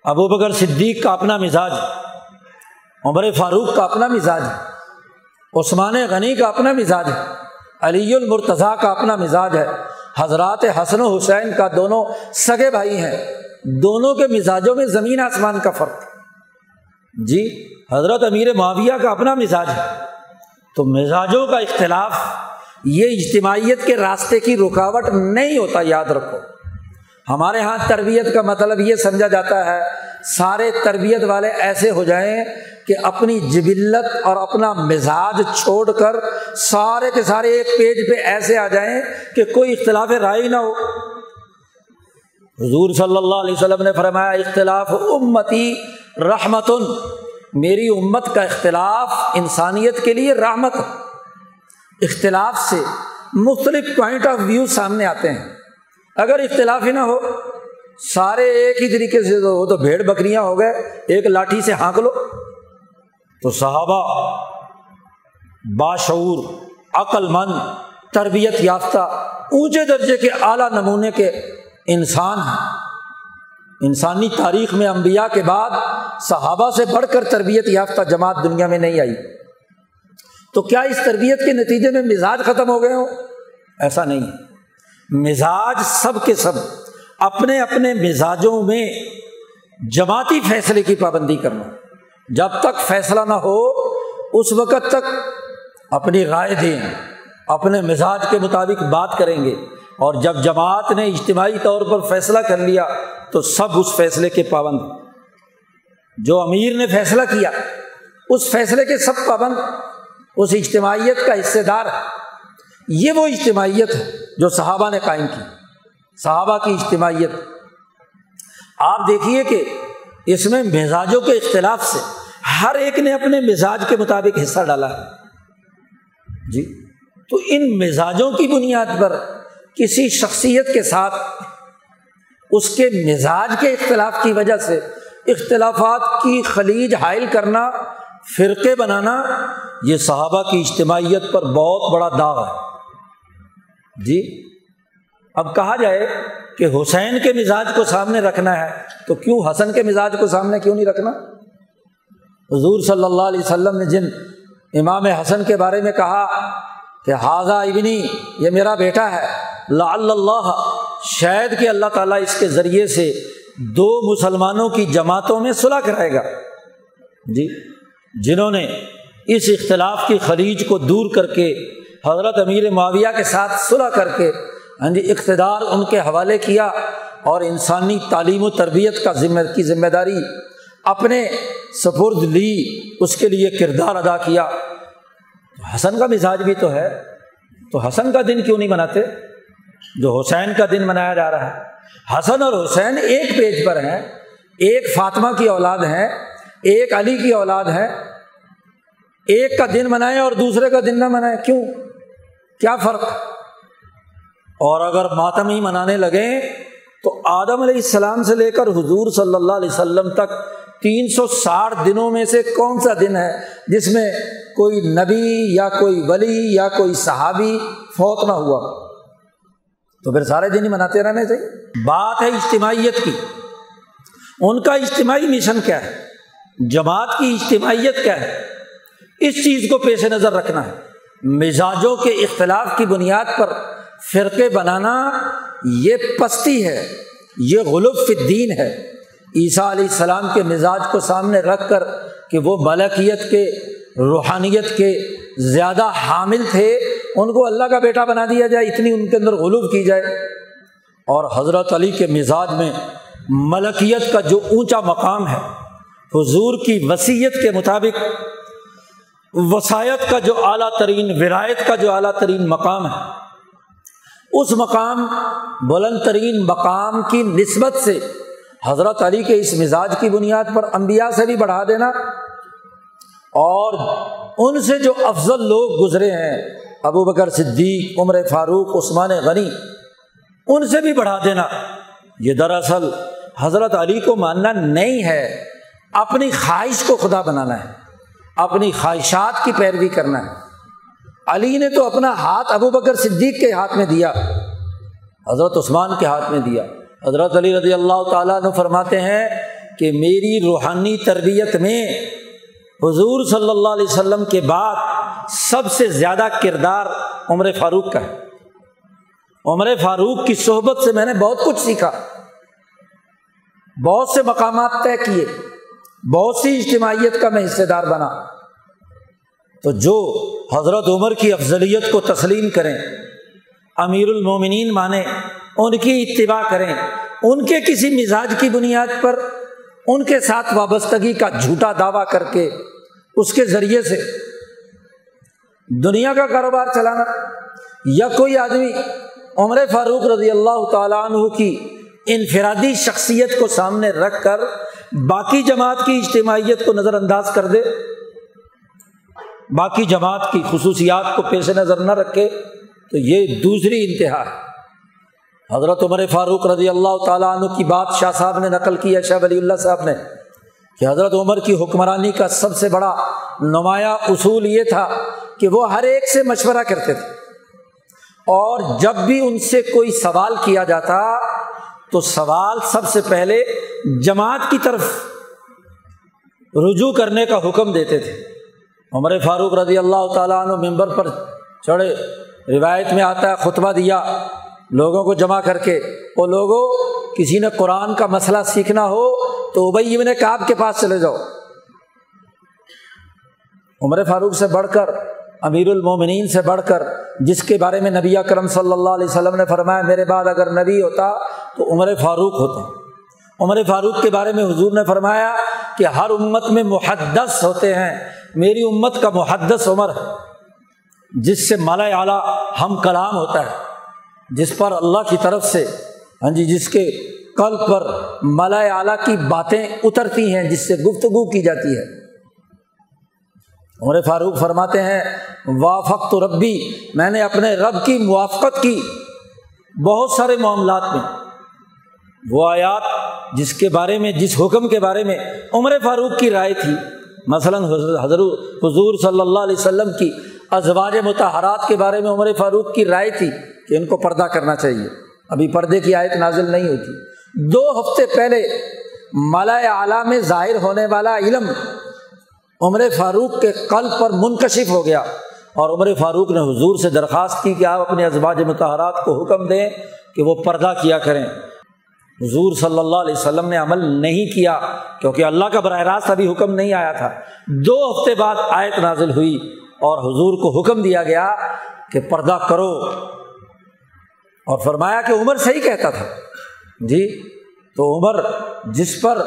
ابو بکر صدیق کا اپنا مزاج، عمر فاروق کا اپنا مزاج، عثمان غنی کا اپنا مزاج ہے علی المرتضیٰ کا اپنا مزاج ہے۔ حضرات حسن و حسین کا دونوں سگے بھائی ہیں۔ دونوں کے مزاجوں میں زمین آسمان کا فرق۔ جی حضرت امیر معاویہ کا اپنا مزاج ہے۔ تو مزاجوں کا اختلاف، یہ اجتماعیت کے راستے کی رکاوٹ نہیں ہوتا، یاد رکھو۔ ہمارے یہاں تربیت کا مطلب یہ سمجھا جاتا ہے، سارے تربیت والے ایسے ہو جائیں کہ اپنی جبلت اور اپنا مزاج چھوڑ کر سارے کے سارے ایک پیج پہ ایسے آ جائیں کہ کوئی اختلاف رائے نہ ہو۔ حضور صلی اللہ علیہ وسلم نے فرمایا، اختلاف امتی رحمت میری امت کا اختلاف انسانیت کے لیے رحمت اختلاف سے مختلف پوائنٹ آف ویو سامنے آتے ہیں۔ اگر اختلاف ہی نہ ہو، سارے ایک ہی طریقے سے وہ تو بھیڑ بکریاں ہو گئے، ایک لاٹھی سے ہانک لو۔ تو صحابہ، باشعور عقل مند تربیت یافتہ، اونچے درجے کے اعلیٰ نمونے کے انسان ہیں۔ انسانی تاریخ میں انبیاء کے بعد صحابہ سے بڑھ کر تربیت یافتہ جماعت دنیا میں نہیں آئی۔ تو کیا اس تربیت کے نتیجے میں مزاج ختم ہو گئے ہوں؟ ایسا نہیں۔ مزاج سب کے سب اپنے اپنے مزاجوں میں جماعتی فیصلے کی پابندی کرنا۔ جب تک فیصلہ نہ ہو، اس وقت تک اپنی رائے دیں، اپنے مزاج کے مطابق بات کریں گے۔ اور جب جماعت نے اجتماعی طور پر فیصلہ کر لیا تو سب اس فیصلے کے پابند جو امیر نے فیصلہ کیا، اس فیصلے کے سب پابند اس اجتماعیت کا حصے دار ہے یہ وہ اجتماعیت ہے جو صحابہ نے قائم کی۔ صحابہ کی اجتماعیت۔ آپ دیکھیے کہ اس میں مزاجوں کے اختلاف سے ہر ایک نے اپنے مزاج کے مطابق حصہ ڈالا ہے۔ جی تو ان مزاجوں کی بنیاد پر کسی شخصیت کے ساتھ اس کے مزاج کے اختلاف کی وجہ سے اختلافات کی خلیج حائل کرنا، فرقے بنانا، یہ صحابہ کی اجتماعیت پر بہت بڑا داغ ہے۔ جی اب کہا جائے کہ حسین کے مزاج کو سامنے رکھنا ہے، تو کیوں حسن کے مزاج کو سامنے کیوں نہیں رکھنا؟ حضور صلی اللہ علیہ وسلم نے جن امام حسن کے بارے میں کہا کہ حاضہ ابنی، یہ میرا بیٹا ہے لا اللہ شاید کہ اللہ تعالیٰ اس کے ذریعے سے دو مسلمانوں کی جماعتوں میں صلاح کرائے گا۔ جی جنہوں نے اس اختلاف کی خلیج کو دور کر کے حضرت امیر معاویہ کے ساتھ صلاح کر کے ہاں جی اقتدار ان کے حوالے کیا اور انسانی تعلیم و تربیت کا ذمہ، کی ذمہ داری اپنے سپرد لی، اس کے لیے کردار ادا کیا۔ حسن کا مزاج بھی تو ہے۔ تو حسن کا دن کیوں نہیں مناتے؟ جو حسین کا دن منایا جا رہا ہے۔ حسن اور حسین ایک پیج پر ہیں۔ ایک فاطمہ کی اولاد ہے ایک علی کی اولاد ہے ایک کا دن منائے اور دوسرے کا دن نہ منائے کیوں؟ کیا فرق؟ اور اگر ماتم ہی منانے لگیں تو آدم علیہ السلام سے لے کر حضور صلی اللہ علیہ وسلم تک تین سو ساٹھ دنوں میں سے کون سا دن ہے جس میں کوئی نبی یا کوئی ولی یا کوئی صحابی فوت نہ ہوا؟ تو پھر سارے دن ہی مناتے رہنے چاہیے۔ بات ہے اجتماعیت کی۔ ان کا اجتماعی مشن کیا ہے؟ جماعت کی اجتماعیت کیا ہے؟ اس چیز کو پیش نظر رکھنا ہے۔ مزاجوں کے اختلاف کی بنیاد پر فرقے بنانا یہ پستی ہے۔ یہ غلط الدین ہے۔ عیسیٰ علیہ السلام کے مزاج کو سامنے رکھ کر کہ وہ ملکیت کے، روحانیت کے زیادہ حامل تھے۔ ان کو اللہ کا بیٹا بنا دیا جائے، اتنی ان کے اندر غلوب کی جائے۔ اور حضرت علی کے مزاج میں ملکیت کا جو اونچا مقام ہے، حضور کی وسیعت کے مطابق وسائط کا جو اعلیٰ ترین ولایت کا جو اعلیٰ ترین مقام ہے، اس مقام، بلند ترین مقام کی نسبت سے حضرت علی کے اس مزاج کی بنیاد پر انبیاء سے بھی بڑھا دینا۔ اور ان سے جو افضل لوگ گزرے ہیں ابو بکر صدیق، عمر فاروق، عثمان غنی، ان سے بھی بڑھا دینا۔ یہ دراصل حضرت علی کو ماننا نہیں ہے۔ اپنی خواہش کو خدا بنانا ہے۔ اپنی خواہشات کی پیروی کرنا ہے۔ علی نے تو اپنا ہاتھ ابو بکر صدیق کے ہاتھ میں دیا۔ حضرت عثمان کے ہاتھ میں دیا۔ حضرت علی رضی اللہ تعالیٰ نے فرماتے ہیں کہ میری روحانی تربیت میں حضور صلی اللہ علیہ وسلم کے بعد سب سے زیادہ کردار عمر فاروق کا ہے۔ عمر فاروق کی صحبت سے میں نے بہت کچھ سیکھا۔ بہت سے مقامات طے کیے۔ بہت سی اجتماعیت کا میں حصے دار بنا۔ تو جو حضرت عمر کی افضلیت کو تسلیم کریں، امیر المومنین مانیں، ان کی اتباع کریں، ان کے کسی مزاج کی بنیاد پر، ان کے ساتھ وابستگی کا جھوٹا دعویٰ کر کے، اس کے ذریعے سے دنیا کا کاروبار چلانا۔ یا کوئی آدمی عمر فاروق رضی اللہ تعالیٰ عنہ کی انفرادی شخصیت کو سامنے رکھ کر باقی جماعت کی اجتماعیت کو نظر انداز کر دے۔ باقی جماعت کی خصوصیات کو پیش نظر نہ رکھے۔ تو یہ دوسری انتہا ہے۔ حضرت عمر فاروق رضی اللہ تعالیٰ عنہ کی بات شاہ صاحب نے نقل کی ہے، شاہ ولی اللہ صاحب نے۔ کہ حضرت عمر کی حکمرانی کا سب سے بڑا نمایاں اصول یہ تھا کہ وہ ہر ایک سے مشورہ کرتے تھے۔ اور جب بھی ان سے کوئی سوال کیا جاتا تو سوال سب سے پہلے جماعت کی طرف رجوع کرنے کا حکم دیتے تھے۔ عمر فاروق رضی اللہ تعالیٰ عنہ ممبر پر چڑھے، روایت میں آتا ہے، خطبہ دیا، لوگوں کو جمع کر کے وہ لوگوں کسی نے قرآن کا مسئلہ سیکھنا ہو تو ابئی ابن کعب کے پاس چلے جاؤ۔ عمر فاروق سے بڑھ کر امیر المومنین سے بڑھ کر، جس کے بارے میں نبی کرم صلی اللہ علیہ وسلم نے فرمایا، میرے بعد اگر نبی ہوتا تو عمر فاروق ہوتا۔ عمر فاروق کے بارے میں حضور نے فرمایا کہ ہر امت میں محدث ہوتے ہیں۔ میری امت کا محدث عمر ہے، جس سے مالا اعلیٰ ہم کلام ہوتا ہے، جس پر اللہ کی طرف سے ہاں جی جس کے کل پر مالا اعلیٰ کی باتیں اترتی ہیں، جس سے گفتگو کی جاتی ہے۔ عمر فاروق فرماتے ہیں وافق تو ربی، میں نے اپنے رب کی موافقت کی بہت سارے معاملات میں۔ وہ آیات جس کے بارے میں، جس حکم کے بارے میں عمر فاروق کی رائے تھی۔ مثلاً حضرت حضور صلی اللہ علیہ وسلم کی ازواج متحرات کے بارے میں عمر فاروق کی رائے تھی کہ ان کو پردہ کرنا چاہیے۔ ابھی پردے کی آیت نازل نہیں ہوتی دو ہفتے پہلے مالا اعلیٰ میں ظاہر ہونے والا علم عمر فاروق کے قلب پر منکشف ہو گیا اور عمر فاروق نے حضور سے درخواست کی کہ آپ اپنے ازواج متحرات کو حکم دیں کہ وہ پردہ کیا کریں۔ حضور صلی اللہ علیہ وسلم نے عمل نہیں کیا کیونکہ اللہ کا براہ راست ابھی حکم نہیں آیا تھا۔ دو ہفتے بعد آیت نازل ہوئی اور حضور کو حکم دیا گیا کہ پردہ کرو۔ اور فرمایا کہ عمر صحیح کہتا تھا۔ جی تو عمر جس پر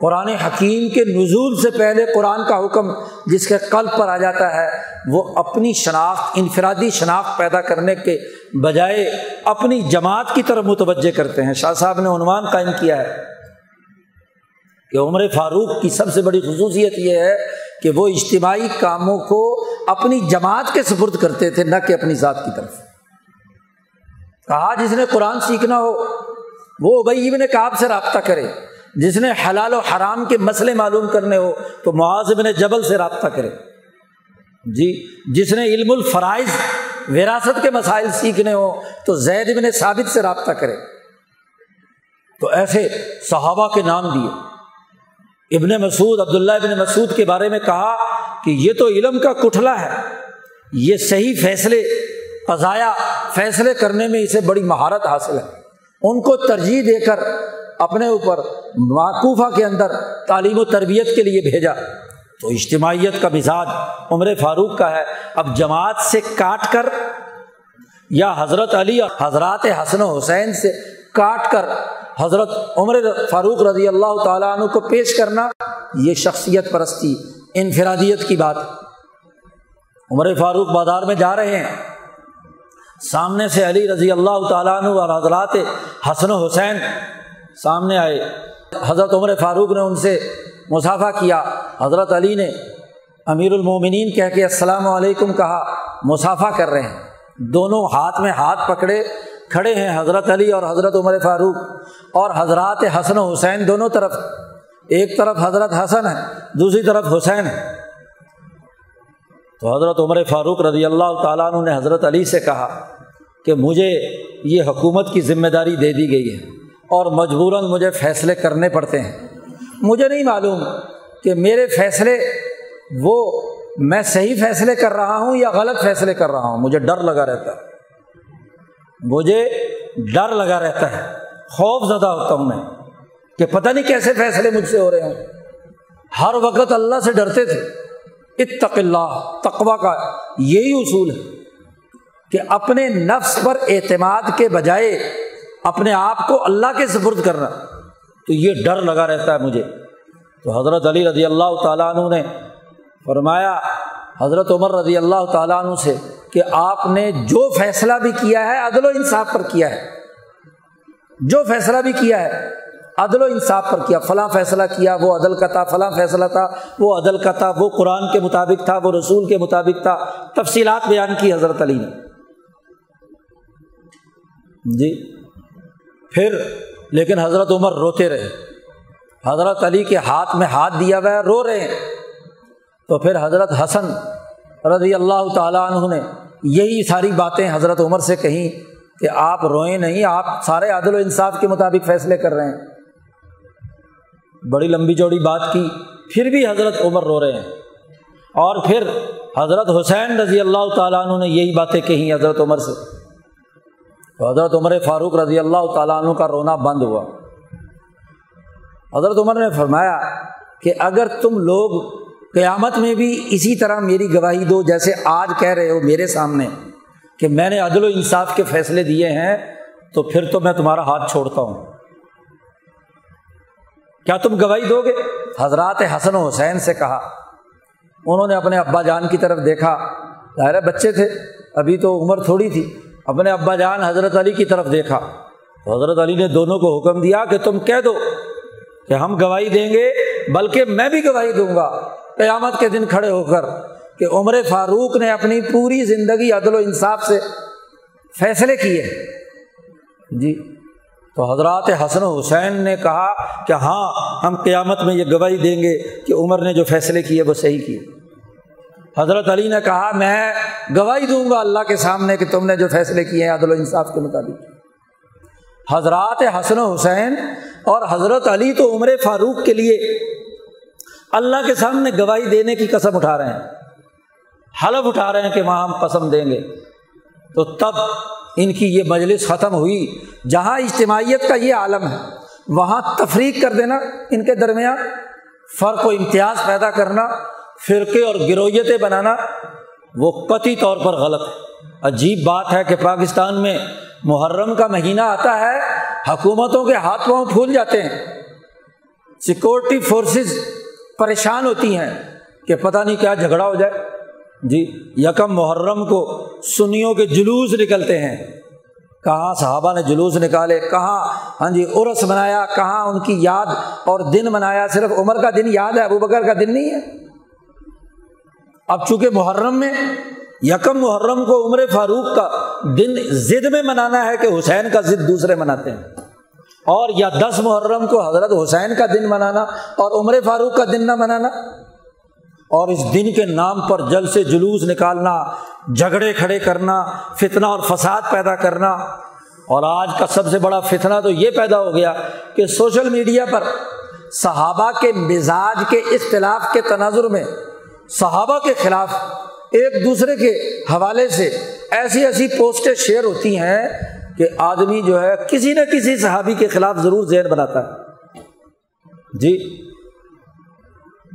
قرآن حکیم کے نزول سے پہلے قرآن کا حکم جس کے قلب پر آ جاتا ہے، وہ اپنی شناخت، انفرادی شناخت پیدا کرنے کے بجائے اپنی جماعت کی طرف متوجہ کرتے ہیں۔ شاہ صاحب نے عنوان قائم کیا ہے کہ عمر فاروق کی سب سے بڑی خصوصیت یہ ہے کہ وہ اجتماعی کاموں کو اپنی جماعت کے سپرد کرتے تھے، نہ کہ اپنی ذات کی طرف۔ کہا جس نے قرآن سیکھنا ہو، وہ بھائی ابن کاب سے رابطہ کرے۔ جس نے حلال و حرام کے مسئلے معلوم کرنے ہو تو معاذ نے جبل سے رابطہ کرے۔ جی جس نے علم الفرائض، وراثت کے مسائل سیکھنے ہو تو زید ابن ثابت سے رابطہ کرے۔ تو ایسے صحابہ کے نام دیے۔ ابن مسعود، عبداللہ ابن مسعود کے بارے میں کہا کہ یہ تو علم کا کٹھلا ہے۔ یہ صحیح فیصلے، قضایا فیصلے کرنے میں اسے بڑی مہارت حاصل ہے۔ ان کو ترجیح دے کر اپنے اوپر معقوفہ کے اندر تعلیم و تربیت کے لیے بھیجا۔ تو اجتماعیت کا مزاج عمر فاروق کا ہے۔ اب جماعت سے کاٹ کر یا حضرت علی اور حضرات حسن و حسین سے کاٹ کر حضرت عمر فاروق رضی اللہ تعالیٰ عنہ کو پیش کرنا یہ شخصیت پرستی، انفرادیت کی بات۔ عمر فاروق بازار میں جا رہے ہیں۔ سامنے سے علی رضی اللہ تعالیٰ عنہ اور حضرات حسن و حسین سامنے آئے۔ حضرت عمر فاروق نے ان سے مسافہ کیا۔ حضرت علی نے امیر المومنین کہہ کے السلام علیکم کہا مسافہ کر رہے ہیں۔ دونوں ہاتھ میں ہاتھ پکڑے کھڑے ہیں، حضرت علی اور حضرت عمر فاروق۔ اور حضرات حسن و حسین دونوں طرف۔ ایک طرف حضرت حسن ہے، دوسری طرف حسین ہے۔ تو حضرت عمر فاروق رضی اللہ تعالیٰ عنہ نے حضرت علی سے کہا کہ مجھے یہ حکومت کی ذمہ داری دے دی گئی ہے۔ اور مجبوراً مجھے فیصلے کرنے پڑتے ہیں۔ مجھے نہیں معلوم کہ میرے فیصلے وہ میں صحیح فیصلے کر رہا ہوں یا غلط فیصلے کر رہا ہوں، مجھے ڈر لگا رہتا ہے۔ مجھے ڈر لگا رہتا ہے، خوف زدہ ہوتا ہوں میں کہ پتہ نہیں کیسے فیصلے مجھ سے ہو رہے ہوں۔ ہر وقت اللہ سے ڈرتے تھے۔ اتق اللہ تقوا کا یہی اصول ہے کہ اپنے نفس پر اعتماد کے بجائے اپنے آپ کو اللہ کے سپرد کرنا۔ تو یہ ڈر لگا رہتا ہے مجھے۔ تو حضرت علی رضی اللہ تعالیٰ عنہ نے فرمایا، حضرت عمر رضی اللہ تعالیٰ عنہ سے کہ آپ نے جو فیصلہ بھی کیا ہے، عدل و انصاف پر کیا ہے۔ جو فیصلہ بھی کیا ہے، عدل و انصاف پر کیا۔ فلاں فیصلہ کیا، وہ عدل کا تھا، فلاں فیصلہ تھا، وہ عدل کا تھا، وہ قرآن کے مطابق تھا، وہ رسول کے مطابق تھا۔ تفصیلات بیان کی حضرت علی نے۔ جی۔ پھر لیکن حضرت عمر روتے رہے۔ حضرت علی کے ہاتھ میں ہاتھ دیا ہوا ہے رو رہے ہیں۔ تو پھر حضرت حسن رضی اللہ تعالیٰ عنہ نے یہی ساری باتیں حضرت عمر سے کہیں کہ آپ روئیں نہیں، آپ سارے عدل و انصاف کے مطابق فیصلے کر رہے ہیں۔ بڑی لمبی چوڑی بات کی، پھر بھی حضرت عمر رو رہے ہیں۔ اور پھر حضرت حسین رضی اللہ تعالیٰ عنہ نے یہی باتیں کہیں حضرت عمر سے۔ تو حضرت عمر فاروق رضی اللہ تعالیٰ عنہ کا رونا بند ہوا۔ حضرت عمر نے فرمایا کہ اگر تم لوگ قیامت میں بھی اسی طرح میری گواہی دو جیسے آج کہہ رہے ہو میرے سامنے کہ میں نے عدل و انصاف کے فیصلے دیے ہیں، تو پھر تو میں تمہارا ہاتھ چھوڑتا ہوں۔ کیا تم گواہی دو گے؟ حضرات حسن و حسین سے کہا۔ انہوں نے اپنے ابا جان کی طرف دیکھا۔ ظاہر بچے تھے، ابھی تو عمر تھوڑی تھی۔ اپنے ابا جان حضرت علی کی طرف دیکھا۔ تو حضرت علی نے دونوں کو حکم دیا کہ تم کہہ دو کہ ہم گواہی دیں گے، بلکہ میں بھی گواہی دوں گا۔ قیامت کے دن کھڑے ہو کر کہ عمر فاروق نے اپنی پوری زندگی عدل و انصاف سے فیصلے کیے۔ جی۔ تو حضرات حسن و حسین نے کہا کہ ہاں ہم قیامت میں یہ گواہی دیں گے کہ عمر نے جو فیصلے کیے وہ صحیح کیے۔ حضرت علی نے کہا، میں گواہی دوں گا اللہ کے سامنے کہ تم نے جو فیصلے کیے ہیں عدل و انصاف کے مطابق۔ حضرات حسن و حسین اور حضرت علی تو عمر فاروق کے لیے اللہ کے سامنے گواہی دینے کی قسم اٹھا رہے ہیں۔ حلف اٹھا رہے ہیں کہ وہاں ہم قسم دیں گے۔ تو تب ان کی یہ مجلس ختم ہوئی۔ جہاں اجتماعیت کا یہ عالم ہے، وہاں تفریق کر دینا، ان کے درمیان فرق و امتیاز پیدا کرنا فرقے اور گرویتیں بنانا وہ قطعی طور پر غلط ہے۔ عجیب بات ہے کہ پاکستان میں محرم کا مہینہ آتا ہے، حکومتوں کے ہاتھ پاؤں پھول جاتے ہیں۔ سیکورٹی فورسز پریشان ہوتی ہیں کہ پتہ نہیں کیا جھگڑا ہو جائے۔ جی یکم محرم کو سنیوں کے جلوس نکلتے ہیں۔ کہاں صحابہ نے جلوس نکالے؟ کہاں؟ ہاں جی عرس منایا، کہاں ان کی یاد اور دن منایا؟ صرف عمر کا دن یاد ہے، ابو بکر کا دن نہیں ہے۔ اب چونکہ محرم میں یکم محرم کو عمر فاروق کا دن ضد میں منانا ہے کہ حسین کا ضد دوسرے مناتے ہیں، اور یا دس محرم کو حضرت حسین کا دن منانا اور عمر فاروق کا دن نہ منانا، اور اس دن کے نام پر جل سے جلوس نکالنا، جھگڑے کھڑے کرنا، فتنہ اور فساد پیدا کرنا۔ اور آج کا سب سے بڑا فتنہ تو یہ پیدا ہو گیا کہ سوشل میڈیا پر صحابہ کے مزاج کے اختلاف کے تناظر میں صحابہ کے خلاف ایک دوسرے کے حوالے سے ایسی ایسی پوسٹیں شیئر ہوتی ہیں کہ آدمی جو ہے کسی نہ کسی صحابی کے خلاف ضرور ذہن بناتا ہے۔ جی۔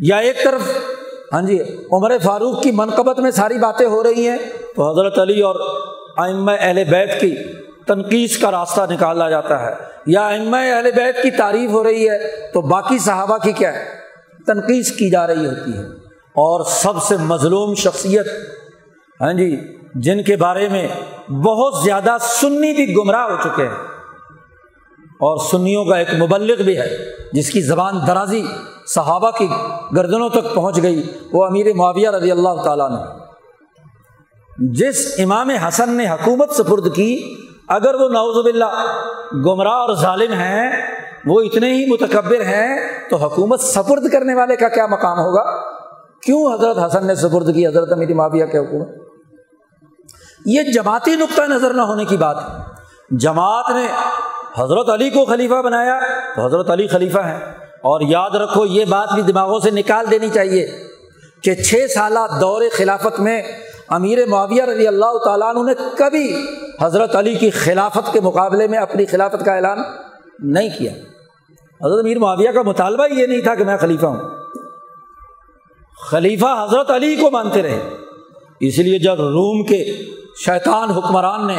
یا ایک طرف ہاں جی عمر فاروق کی منقبت میں ساری باتیں ہو رہی ہیں، تو حضرت علی اور ائمہ اہل بیت کی تنقید کا راستہ نکالا جاتا ہے۔ یا ائمہ اہل بیت کی تعریف ہو رہی ہے، تو باقی صحابہ کی کیا ہے؟ تنقید کی جا رہی ہوتی ہے۔ اور سب سے مظلوم شخصیت ہاں جی جن کے بارے میں بہت زیادہ سنی بھی گمراہ ہو چکے ہیں۔ اور سنیوں کا ایک مبلغ بھی ہے، جس کی زبان درازی صحابہ کی گردنوں تک پہنچ گئی، وہ امیر معاویہ رضی اللہ تعالیٰ نے جس امام حسن نے حکومت سپرد کی، اگر وہ نوز باللہ گمراہ اور ظالم ہیں، وہ اتنے ہی متکبر ہیں، تو حکومت سپرد کرنے والے کا کیا مقام ہوگا؟ کیوں حضرت حسن نے سپرد کی؟ حضرت امیر معاویہ کے حکومت؟ یہ جماعتی نقطۂ نظر نہ ہونے کی بات ہے۔ جماعت نے حضرت علی کو خلیفہ بنایا، تو حضرت علی خلیفہ ہیں۔ اور یاد رکھو، یہ بات بھی دماغوں سے نکال دینی چاہیے کہ چھ سالہ دور خلافت میں امیر معاویہ رضی اللہ تعالیٰ عنہ نے کبھی حضرت علی کی خلافت کے مقابلے میں اپنی خلافت کا اعلان نہیں کیا۔ حضرت امیر معاویہ کا مطالبہ یہ نہیں تھا کہ میں خلیفہ ہوں۔ خلیفہ حضرت علی کو مانتے رہے۔ اس لیے جب روم کے شیطان حکمران نے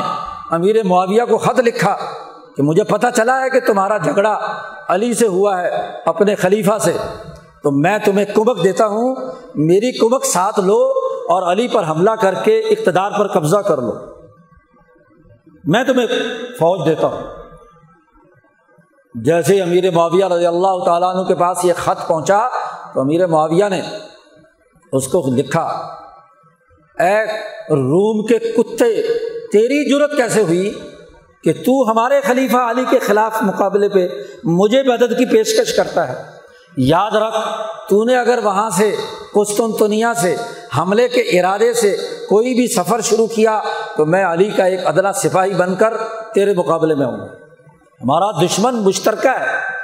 امیر معاویہ کو خط لکھا کہ مجھے پتہ چلا ہے کہ تمہارا جھگڑا علی سے ہوا ہے اپنے خلیفہ سے، تو میں تمہیں کمک دیتا ہوں، میری کمک ساتھ لو اور علی پر حملہ کر کے اقتدار پر قبضہ کر لو۔ میں تمہیں فوج دیتا ہوں۔ جیسے امیر معاویہ رضی اللہ تعالیٰ عنہ کے پاس یہ خط پہنچا، تو امیر معاویہ نے اس کو لکھا، اے روم کے کتے، تیری جرت کیسے ہوئی کہ تو ہمارے خلیفہ علی کے خلاف مقابلے پہ مجھے مدد کی پیشکش کرتا ہے؟ یاد رکھ، تو نے اگر وہاں سے، قسطنطنیہ سے، حملے کے ارادے سے کوئی بھی سفر شروع کیا، تو میں علی کا ایک ادلا سپاہی بن کر تیرے مقابلے میں ہوں ہمارا دشمن مشترکہ ہے۔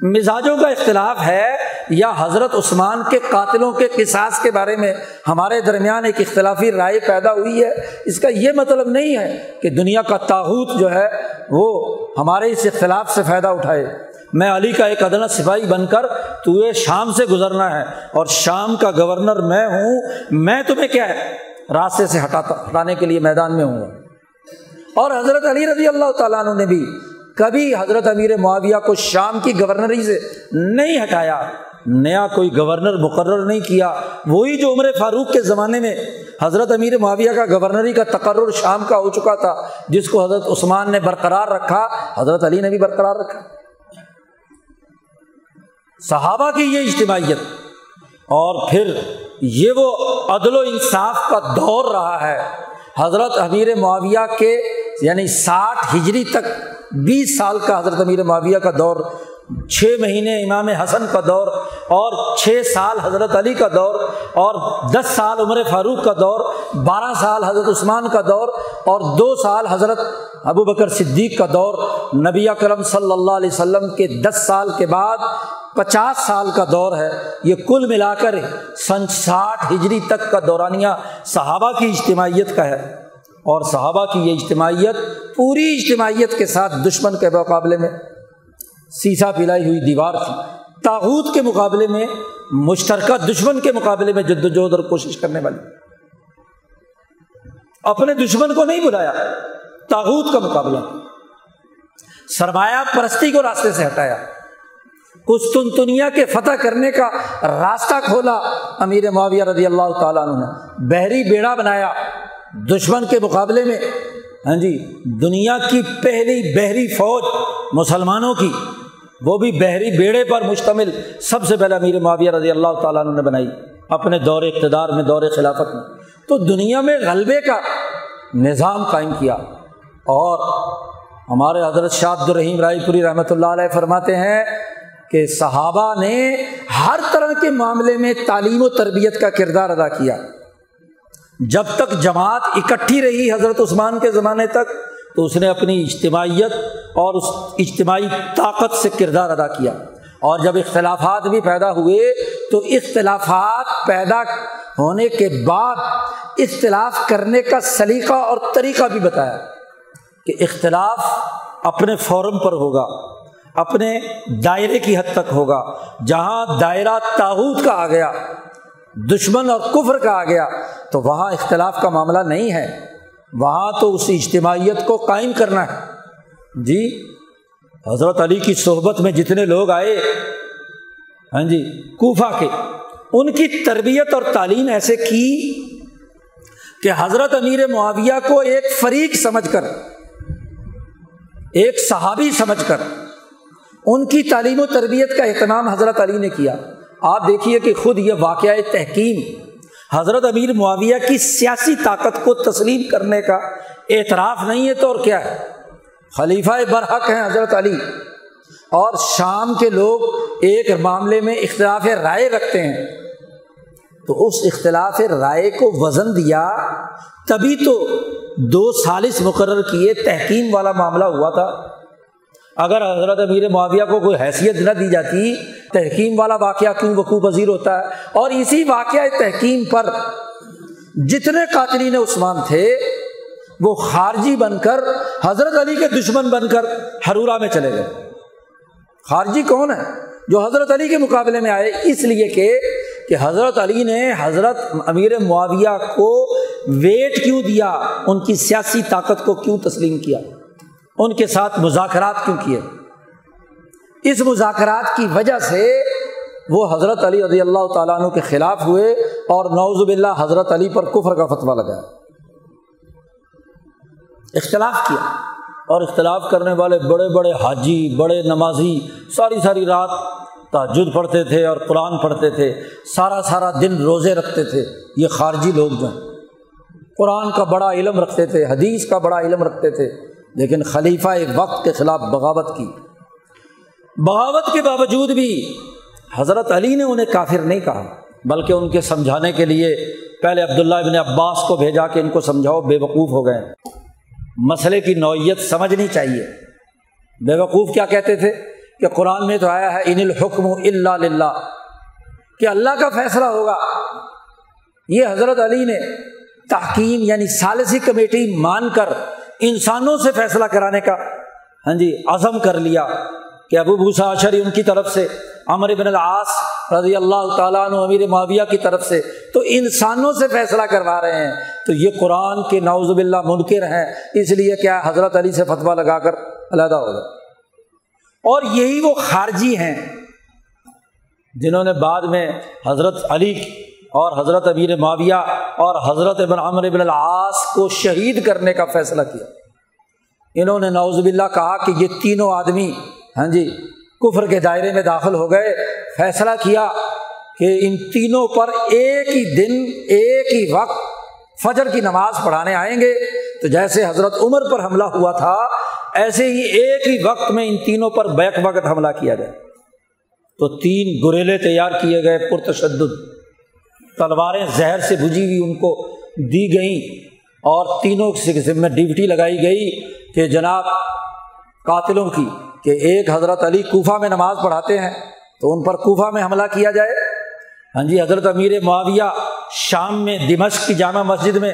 مزاجوں کا اختلاف ہے یا حضرت عثمان کے قاتلوں کے قصاص کے بارے میں ہمارے درمیان ایک اختلافی رائے پیدا ہوئی ہے؟ اس کا یہ مطلب نہیں ہے کہ دنیا کا تاحوت جو ہے وہ ہمارے اس اختلاف سے فائدہ اٹھائے۔ میں علی کا ایک عدل سپاہی بن کر تو یہ شام سے گزرنا ہے اور شام کا گورنر میں ہوں۔ میں تمہیں کیا ہے؟ راستے سے ہٹاتا ہٹانے کے لیے میدان میں ہوں۔ اور حضرت علی رضی اللہ تعالیٰ عنہ نے بھی کبھی حضرت امیر معاویہ کو شام کی گورنری سے نہیں ہٹایا، نیا کوئی گورنر مقرر نہیں کیا۔ وہی جو عمر فاروق کے زمانے میں حضرت امیر معاویہ کا گورنری کا تقرر شام کا ہو چکا تھا، جس کو حضرت عثمان نے برقرار رکھا، حضرت علی نے بھی برقرار رکھا۔ صحابہ کی یہ اجتماعیت، اور پھر یہ وہ عدل و انصاف کا دور رہا ہے۔ حضرت امیر معاویہ کے یعنی ساٹھ ہجری تک بیس سال کا حضرت امیر معاویہ کا دور، چھ مہینے امام حسن کا دور اور چھ سال حضرت علی کا دور اور دس سال عمر فاروق کا دور، بارہ سال حضرت عثمان کا دور اور دو سال حضرت ابو بکر صدیق کا دور۔ نبی کرم صلی اللہ علیہ وسلم کے دس سال کے بعد پچاس سال کا دور ہے۔ یہ کل ملا کر سن ساٹھ ہجری تک کا دورانیہ صحابہ کی اجتماعیت کا ہے۔ اور صحابہ کی یہ اجتماعیت پوری اجتماعیت کے ساتھ دشمن کے مقابلے میں سیسا پلائی ہوئی دیوار تھی۔ تاحود کے مقابلے میں، مشترکہ دشمن کے مقابلے میں جد وجہد اور کوشش کرنے والی۔ اپنے دشمن کو نہیں بلایا تاحود کا مقابلہ۔ سرمایہ پرستی کو راستے سے ہٹایا۔ کچھ کے فتح کرنے کا راستہ کھولا۔ امیر معاویہ رضی اللہ تعالیٰ عنہ نے۔ بحری بیڑا بنایا۔ دشمن کے مقابلے میں ہاں جی دنیا کی پہلی بحری فوج مسلمانوں کی، وہ بھی بحری بیڑے پر مشتمل۔ سب سے پہلے امیر معاویہ رضی اللہ تعالیٰ عنہ نے بنائی اپنے دور اقتدار میں، دور خلافت میں۔ تو دنیا میں غلبے کا نظام قائم کیا۔ اور ہمارے حضرت شاہ عبد الرحیم رائے پوری رحمۃ اللہ علیہ فرماتے ہیں کہ صحابہ نے ہر طرح کے معاملے میں تعلیم و تربیت کا کردار ادا کیا۔ جب تک جماعت اکٹھی رہی حضرت عثمان کے زمانے تک، تو اس نے اپنی اجتماعیت اور اس اجتماعی طاقت سے کردار ادا کیا۔ اور جب اختلافات بھی پیدا ہوئے، تو اختلافات پیدا ہونے کے بعد اختلاف کرنے کا سلیقہ اور طریقہ بھی بتایا کہ اختلاف اپنے فورم پر ہوگا، اپنے دائرے کی حد تک ہوگا، جہاں دائرہ تاحود کا آ گیا۔ دشمن اور کفر کا آ گیا، تو وہاں اختلاف کا معاملہ نہیں ہے۔ وہاں تو اس اجتماعیت کو قائم کرنا ہے۔ جی حضرت علی کی صحبت میں جتنے لوگ آئے ہاں جی کوفہ کے، ان کی تربیت اور تعلیم ایسے کی کہ حضرت امیر معاویہ کو ایک فریق سمجھ کر، ایک صحابی سمجھ کر، ان کی تعلیم و تربیت کا اہتمام حضرت علی نے کیا۔ آپ دیکھیے کہ خود یہ واقعہ تحکیم حضرت امیر معاویہ کی سیاسی طاقت کو تسلیم کرنے کا اعتراف نہیں ہے تو اور کیا ہے؟ خلیفہ برحق ہیں حضرت علی۔ اور شام کے لوگ ایک معاملے میں اختلاف رائے رکھتے ہیں۔ تو اس اختلاف رائے کو وزن دیا، تبھی تو دو سالس مقرر کیے تحکیم والا معاملہ ہوا تھا۔ اگر حضرت امیر معاویہ کو کوئی حیثیت نہ دی جاتی، تحکیم والا واقعہ کیوں وقوع پذیر ہوتا ہے؟ اور اسی واقعہ تحکیم پر جتنے قاتلین عثمان تھے، وہ خارجی بن کر، حضرت علی کے دشمن بن کر ہرورا میں چلے گئے۔ خارجی کون ہے؟ جو حضرت علی کے مقابلے میں آئے، اس لیے کہ کہ حضرت علی نے حضرت امیر معاویہ کو ویٹ کیوں دیا؟ ان کی سیاسی طاقت کو کیوں تسلیم کیا؟ ان کے ساتھ مذاکرات کیوں کیے؟ اس مذاکرات کی وجہ سے وہ حضرت علی رضی اللہ تعالیٰ عنہ کے خلاف ہوئے اور نوزب اللہ حضرت علی پر کفر کا فتویٰ لگایا۔ اختلاف کیا اور اختلاف کرنے والے بڑے بڑے حاجی، بڑے نمازی، ساری ساری رات تاجد پڑھتے تھے اور قرآن پڑھتے تھے، سارا سارا دن روزے رکھتے تھے۔ یہ خارجی لوگ جو ہیں، قرآن کا بڑا علم رکھتے تھے، حدیث کا بڑا علم رکھتے تھے۔ لیکن خلیفہ وقت کے خلاف بغاوت کی۔ بغاوت کے باوجود بھی حضرت علی نے انہیں کافر نہیں کہا، بلکہ ان کے سمجھانے کے لیے پہلے عبداللہ ابن عباس کو بھیجا کہ ان کو سمجھاؤ، بے وقوف ہو گئے۔ مسئلے کی نوعیت سمجھنی چاہیے۔ بے وقوف کیا کہتے تھے؟ کہ قرآن میں تو آیا ہے، ان الحکم اللہ للہ کہ اللہ کا فیصلہ ہوگا۔ یہ حضرت علی نے تحکیم یعنی سالسی کمیٹی مان کر انسانوں سے فیصلہ کرانے کا ہاں جی عزم کر لیا کہ ابو بھوسا اشری ان کی طرف سے، عمر بن العاص رضی اللہ تعالیٰ عنہ، امیر معاویہ کی طرف سے، تو انسانوں سے فیصلہ کروا رہے ہیں۔ تو یہ قرآن کے نوز باللہ منکر ہیں، اس لیے کیا حضرت علی سے فتویٰ لگا کر علیحدہ ہو گئے۔ اور یہی وہ خارجی ہیں جنہوں نے بعد میں حضرت علی اور حضرت امیر معاویہ اور حضرت ابن عمر بن العاص کو شہید کرنے کا فیصلہ کیا۔ انہوں نے نوز باللہ کہا کہ یہ تینوں آدمی ہاں جی کفر کے دائرے میں داخل ہو گئے۔ فیصلہ کیا کہ ان تینوں پر ایک ہی دن، ایک ہی وقت فجر کی نماز پڑھانے آئیں گے۔ تو جیسے حضرت عمر پر حملہ ہوا تھا، ایسے ہی ایک ہی وقت میں ان تینوں پر بیک وقت حملہ کیا جائے تو تین گریلے تیار کیے گئے پرتشدد تلواریں زہر سے بجھی ہوئی ان کو دی گئیں اور تینوں میں ڈیوٹی لگائی گئی کہ جناب قاتلوں کی کہ ایک حضرت علی کوفہ میں نماز پڑھاتے ہیں تو ان پر کوفہ میں حملہ کیا جائے۔ ہاں جی حضرت امیر معاویہ شام میں دمشق کی جامع مسجد میں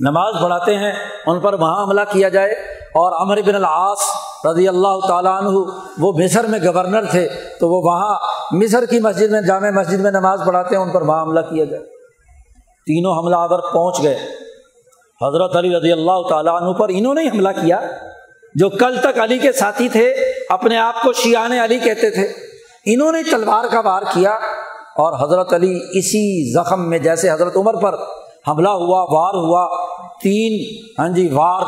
نماز پڑھاتے ہیں، ان پر وہاں حملہ کیا جائے اور امر بن العاص رضی اللہ تعالیٰ عنہ، وہ مصر میں گورنر تھے، تو وہ وہاں مصر کی مسجد میں، جامع مسجد میں نماز پڑھاتے ہیں، ان پر وہاں حملہ کیا جائے تینوں حملہ آور پہنچ گئے۔ حضرت علی رضی اللہ تعالیٰ عنہ پر انہوں نے حملہ کیا، جو کل تک علی کے ساتھی تھے، اپنے آپ کو شیان علی کہتے تھے۔ انہوں نے تلوار کا وار کیا اور حضرت علی اسی زخم میں، جیسے حضرت عمر پر حملہ ہوا، وار ہوا، تین ہاں جی وار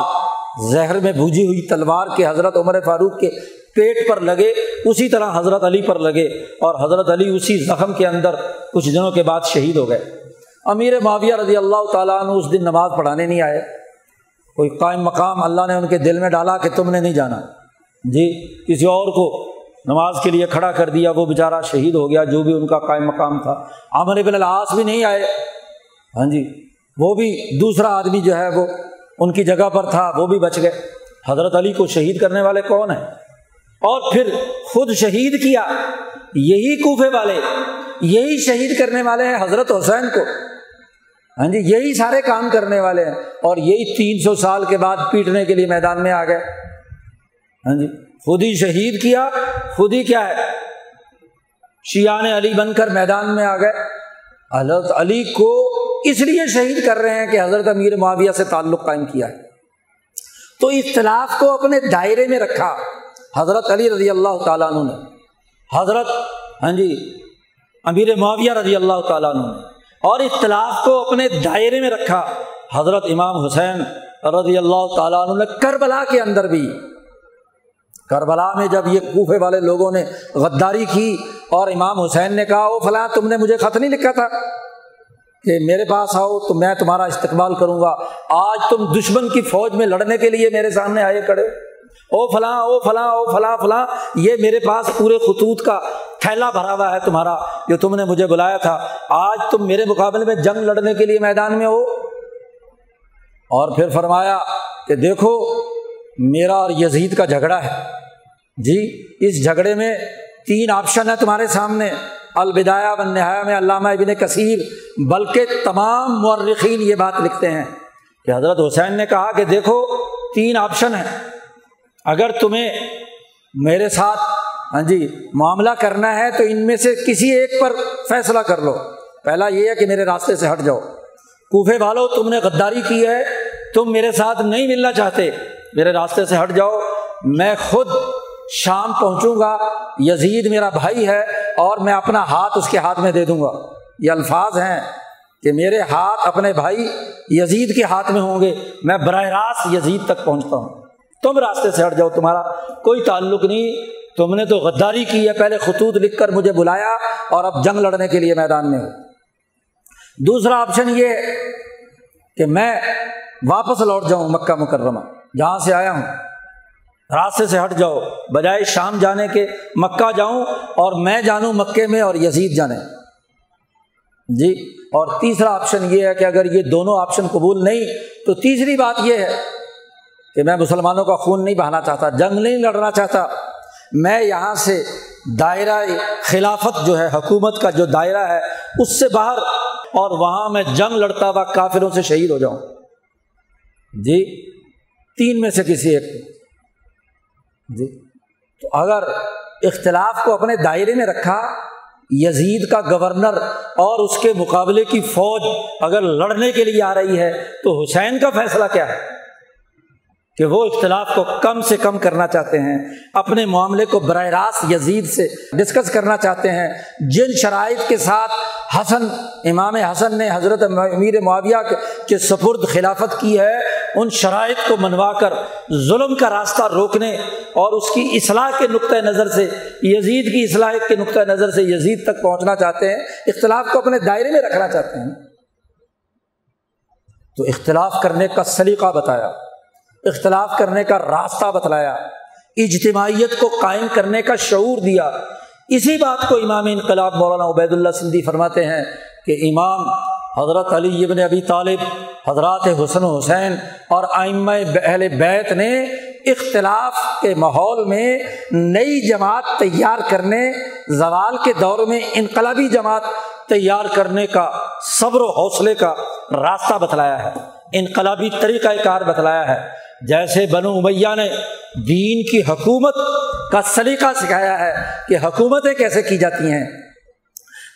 زہر میں بھوجی ہوئی تلوار کے حضرت عمر فاروق کے پیٹ پر لگے، اسی طرح حضرت علی پر لگے اور حضرت علی اسی زخم کے اندر کچھ دنوں کے بعد شہید ہو گئے۔ امیر معاویہ رضی اللہ تعالیٰ عنہ اس دن نماز پڑھانے نہیں آئے۔ کوئی قائم مقام اللہ نے ان کے دل میں ڈالا کہ تم نے نہیں جانا۔ جی کسی اور کو نماز کے لیے کھڑا کر دیا، وہ بیچارہ شہید ہو گیا، جو بھی ان کا قائم مقام تھا۔ عامر بن العاص بھی نہیں آئے۔ ہاں جی وہ بھی دوسرا آدمی جو ہے وہ ان کی جگہ پر تھا، وہ بھی بچ گئے۔ حضرت علی کو شہید کرنے والے کون ہیں؟ اور پھر خود شہید کیا، یہی کوفے والے، یہی شہید کرنے والے ہیں حضرت حسین کو۔ ہاں جی یہی سارے کام کرنے والے ہیں۔ اور یہی تین سو سال کے بعد پیٹنے کے لیے میدان میں آ گئے۔ ہاں جی خود ہی شہید کیا، خود ہی کیا ہے؟ شیان علی بن کر میدان میں آ گئے۔ حضرت علی کو اس لیے شہید کر رہے ہیں کہ حضرت امیر معاویہ سے تعلق قائم کیا ہے۔ تو اختلاف کو اپنے دائرے میں رکھا۔ حضرت علی رضی اللہ تعالیٰ عنہ نے۔ حضرت ہاں جی امیر معاویہ رضی اللہ تعالیٰ عنہ نے۔ اور اختلاف کو اپنے دائرے میں رکھا۔ حضرت امام حسین رضی اللہ تعالیٰ عنہ نے۔ کربلا کے اندر بھی۔ کربلا میں جب یہ کوفے والے لوگوں نے غداری کی اور امام حسین نے کہا، او فلاں، تم نے مجھے خط نہیں لکھا تھا۔ کہ میرے پاس آؤ تو میں تمہارا استقبال کروں گا۔ آج تم دشمن کی فوج میں لڑنے کے لیے میرے سامنے آئے کھڑے۔ او فلاں او فلاں او فلاں فلاں، یہ میرے پاس پورے خطوط کا تھیلا بھرا ہوا ہے تمہارا جو تم نے مجھے بلایا تھا۔ آج تم میرے مقابلے میں جنگ لڑنے کے لیے میدان میں ہو۔ اور پھر فرمایا کہ دیکھو، میرا اور یزید کا جھگڑا ہے۔ جی اس جھگڑے میں تین آپشن ہے تمہارے سامنے۔ الوداع بن نہایا میں علامہ ابن کثیر، بلکہ تمام مورخین یہ بات لکھتے ہیں کہ حضرت حسین نے کہا کہ دیکھو، تین آپشن ہیں۔ اگر تمہیں میرے ساتھ ہاں جی معاملہ کرنا ہے تو ان میں سے کسی ایک پر فیصلہ کر لو۔ پہلا یہ ہے کہ میرے راستے سے ہٹ جاؤ۔ کوفے والو، تم نے غداری کی ہے، تم میرے ساتھ نہیں ملنا چاہتے۔ میرے راستے سے ہٹ جاؤ۔ میں خود شام پہنچوں گا۔ یزید میرا بھائی ہے۔ اور میں اپنا ہاتھ اس کے ہاتھ میں دے دوں گا۔ یہ الفاظ ہیں کہ میرے ہاتھ اپنے بھائی یزید کے ہاتھ میں ہوں گے۔ میں براہ راست یزید تک پہنچتا ہوں۔ تم راستے سے ہٹ جاؤ، تمہارا کوئی تعلق نہیں۔ تم نے تو غداری کی ہے۔ پہلے خطوط لکھ کر مجھے بلایا اور اب جنگ لڑنے کے لیے میدان میں ہو۔ دوسرا آپشن یہ کہ میں واپس لوٹ جاؤں مکہ مکرمہ، جہاں سے آیا ہوں۔ راستے سے ہٹ جاؤ، بجائے شام جانے کے مکہ جاؤں اور میں جانوں مکے میں اور یزید جانے۔ جی اور تیسرا آپشن یہ ہے کہ اگر یہ دونوں آپشن قبول نہیں، تو تیسری بات یہ ہے کہ میں مسلمانوں کا خون نہیں بہانا چاہتا، جنگ نہیں لڑنا چاہتا۔ میں یہاں سے دائرہ خلافت جو ہے، حکومت کا جو دائرہ ہے، اس سے باہر اور وہاں میں جنگ لڑتا ہوا کافروں سے شہید ہو جاؤں۔ جی تین میں سے کسی ایک جی۔ تو اگر اختلاف کو اپنے دائرے میں رکھا، یزید کا گورنر اور اس کے مقابلے کی فوج اگر لڑنے کے لیے آ رہی ہے، تو حسین کا فیصلہ کیا ہے؟ کہ وہ اختلاف کو کم سے کم کرنا چاہتے ہیں، اپنے معاملے کو براہ راست یزید سے ڈسکس کرنا چاہتے ہیں۔ جن شرائط کے ساتھ حسن، امام حسن نے حضرت امیر معاویہ کے سپرد خلافت کی ہے، ان شرائط کو منوا کر ظلم کا راستہ روکنے اور اس کی اصلاح کے نقطۂ نظر سے، یزید کی اصلاح کے نقطۂ نظر سے یزید تک پہنچنا چاہتے ہیں، اختلاف کو اپنے دائرے میں رکھنا چاہتے ہیں۔ تو اختلاف کرنے کا سلیقہ بتایا۔ اختلاف کرنے کا راستہ بتلایا، اجتماعیت کو قائم کرنے کا شعور دیا۔ اسی بات کو امام انقلاب مولانا عبید اللہ سندھی فرماتے ہیں کہ امام حضرت علی ابن ابی طالب، حضرات حسن حسین اور آئمہ اہل بیت نے اختلاف کے ماحول میں نئی جماعت تیار کرنے، زوال کے دور میں انقلابی جماعت تیار کرنے کا صبر و حوصلے کا راستہ بتلایا ہے۔ انقلابی طریقۂ کار بتلایا ہے۔ جیسے بنو امیہ نے دین کی حکومت کا سلیقہ سکھایا ہے کہ حکومتیں کیسے کی جاتی ہیں۔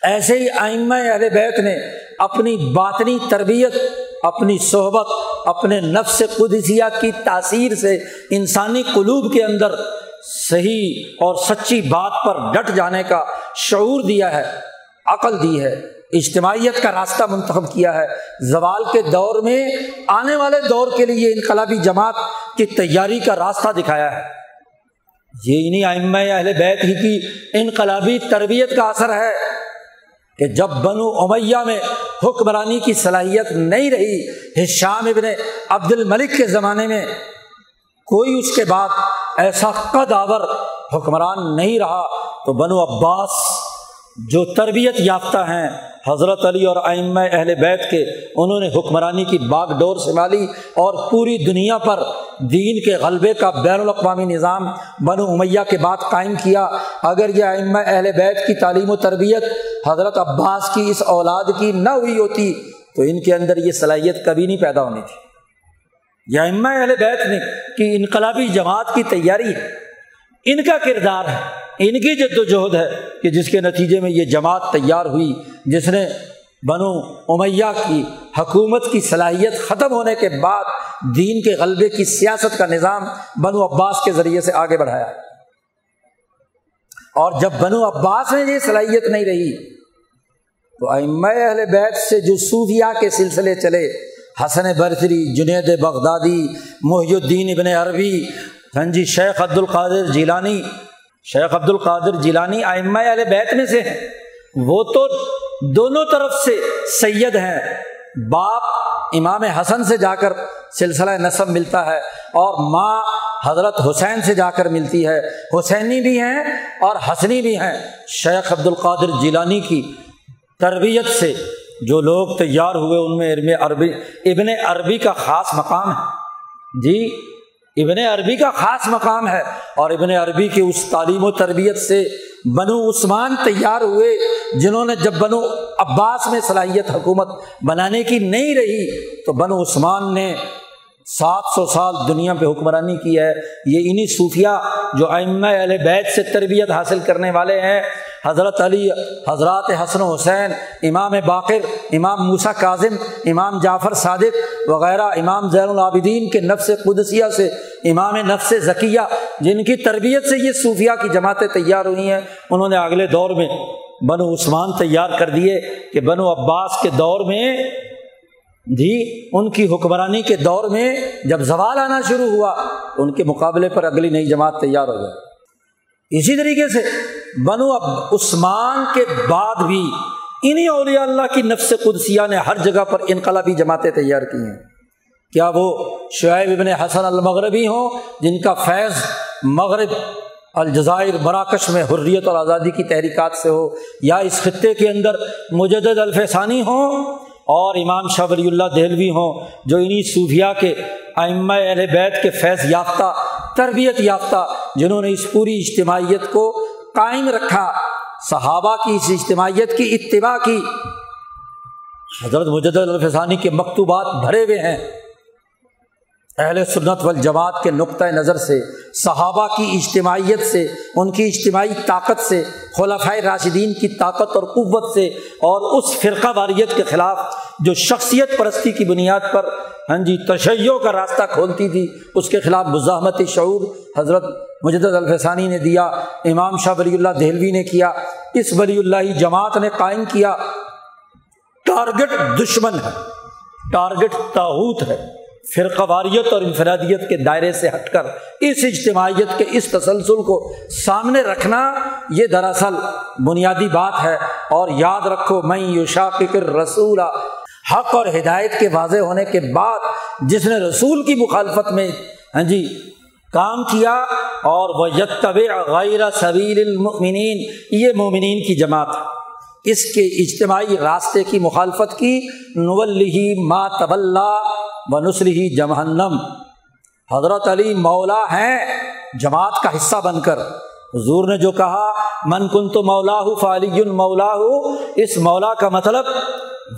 ایسے ہی آئمہ اہل بیت نے اپنی باطنی تربیت، اپنی صحبت، اپنے نفس قدسیہ کی تاثیر سے انسانی قلوب کے اندر صحیح اور سچی بات پر ڈٹ جانے کا شعور دیا ہے، عقل دی ہے۔ اجتماعیت کا راستہ منتخب کیا ہے۔ زوال کے دور میں آنے والے دور کے لیے انقلابی جماعت کی تیاری کا راستہ دکھایا ہے۔ یہ انہیں آئمہ اہل بیت ہی کی انقلابی تربیت کا اثر ہے کہ جب بنو امیہ میں حکمرانی کی صلاحیت نہیں رہی شام ابن عبد الملک کے زمانے میں کوئی اس کے بعد ایسا قد آور حکمران نہیں رہا۔ تو بنو عباس جو تربیت یافتہ ہیں حضرت علی اور آئمہ اہل بیت کے انہوں نے حکمرانی کی باغ ڈور سنبھالی اور پوری دنیا پر دین کے غلبے کا بین الاقوامی نظام بنو امیہ کے بعد قائم کیا۔ اگر یہ آئمہ اہل بیت کی تعلیم و تربیت حضرت عباس کی اس اولاد کی نہ ہوئی ہوتی تو ان کے اندر یہ صلاحیت کبھی نہیں پیدا ہونی تھی۔ یہ امہ اہل بیت نے کہ انقلابی جماعت کی تیاری ہے ان کا کردار ہے۔ ان کی جد و جہد ہے کہ جس کے نتیجے میں یہ جماعت تیار ہوئی، جس نے بنو امیہ کی حکومت کی صلاحیت ختم ہونے کے بعد دین کے غلبے کی سیاست کا نظام بنو عباس کے ذریعے سے آگے بڑھایا۔ اور جب بنو عباس میں یہ صلاحیت نہیں رہی، تو اہل بیت سے جو صوفیہ کے سلسلے چلے، حسن برفری جنید بغدادی، محی الدین ابن عربی ہاں جی شیخ عبد القادر جیلانی شیخ عبد القادر جیلانی آئمہ علیہ بیت میں سے ہیں۔ وہ تو دونوں طرف سے سید ہیں۔ باپ امام حسن سے جا کر سلسلہ نصب ملتا ہے اور ماں حضرت حسین سے جا کر ملتی ہے۔ حسینی بھی ہیں اور حسنی بھی ہیں۔ شیخ عبد القادر جیلانی کی تربیت سے جو لوگ تیار ہوئے، ان میں ابن عربی ابن عربی کا خاص مقام ہے۔ جی ابن عربی کا خاص مقام ہے اور ابن عربی کی اس تعلیم و تربیت سے بنو عثمان تیار ہوئے، جنہوں نے جب بنو عباس میں صلاحیت حکومت بنانے کی نہیں رہی، تو بنو عثمان نے سات سو سال دنیا پہ حکمرانی کی ہے۔ یہ انہیں صوفیہ جو ام علیہ بیت سے تربیت حاصل کرنے والے ہیں حضرت علی، حضرات حسن حسین، امام باقر، امام موسا کاظم، امام جعفر صادق وغیرہ، امام زین العابدین کے نفس قدسیہ سے، امام نفس ذکیہ جن کی تربیت سے یہ صوفیہ کی جماعتیں تیار ہوئی ہیں، انہوں نے اگلے دور میں بنو عثمان تیار کر دیے کہ بنو عباس کے دور میں بھی ان کی حکمرانی کے دور میں جب زوال آنا شروع ہوا، ان کے مقابلے پر اگلی نئی جماعت تیار ہو جائے۔ اسی طریقے سے بنو اب عثمان کے بعد بھی انہیں اولیاء اللہ کی نفس قدسیہ نے ہر جگہ پر انقلابی جماعتیں تیار کی ہیں۔ کیا وہ شعیب ابن حسن المغربی ہوں جن کا فیض مغرب الجزائر مراکش میں حریت اور آزادی کی تحریکات سے ہو، یا اس خطے کے اندر مجدد الفسانی ہوں اور امام شاہ ولی اللہ دہلوی ہوں جو انہیں صوفیہ کے ائمہ اہل بیت کے فیض یافتہ، تربیت یافتہ جنہوں نے اس پوری اجتماعیت کو قائم رکھا، صحابہ کی اس اجتماعیت کی، اتباع کی۔ حضرت مجد الفسانی کے مکتوبات بھرے ہوئے ہیں۔ اہل سنت والجماعت کے نقطۂ نظر سے، صحابہ کی اجتماعیت سے، ان کی اجتماعی طاقت سے خلافۂ راشدین کی طاقت اور قوت سے اور اس فرقہ واریت کے خلاف جو شخصیت پرستی کی بنیاد پر ہاں جی تشیعوں کا راستہ کھولتی تھی، اس کے خلاف مزاحمت شعور حضرت مجد الفسانی نے دیا، امام شاہ ولی اللہ دہلوی نے کیا، اس ولی اللہ جماعت نے قائم کیا۔ ٹارگٹ دشمن ہے، ٹارگٹ تاحوت ہے فرقواریت اور انفرادیت کے دائرے سے ہٹ کر، اس اجتماعیت کے اس تسلسل کو سامنے رکھنا، یہ دراصل بنیادی بات ہے۔ اور یاد رکھو میں یوشاقر رسول حق اور ہدایت کے واضح ہونے کے بعد جس نے رسول کی مخالفت میں ہاں جی کام کیا اور وہ یتب غیر سبیل المؤمنین یہ مومنین کی جماعت اس کے اجتماعی راستے کی مخالفت کی نول ما طبل و نسلی جمہنم حضرت علی مولا ہیں، جماعت کا حصہ بن کر۔ حضور نے جو کہا، من کن تو مولا ہو فعلی مولا ہو اس مولا کا مطلب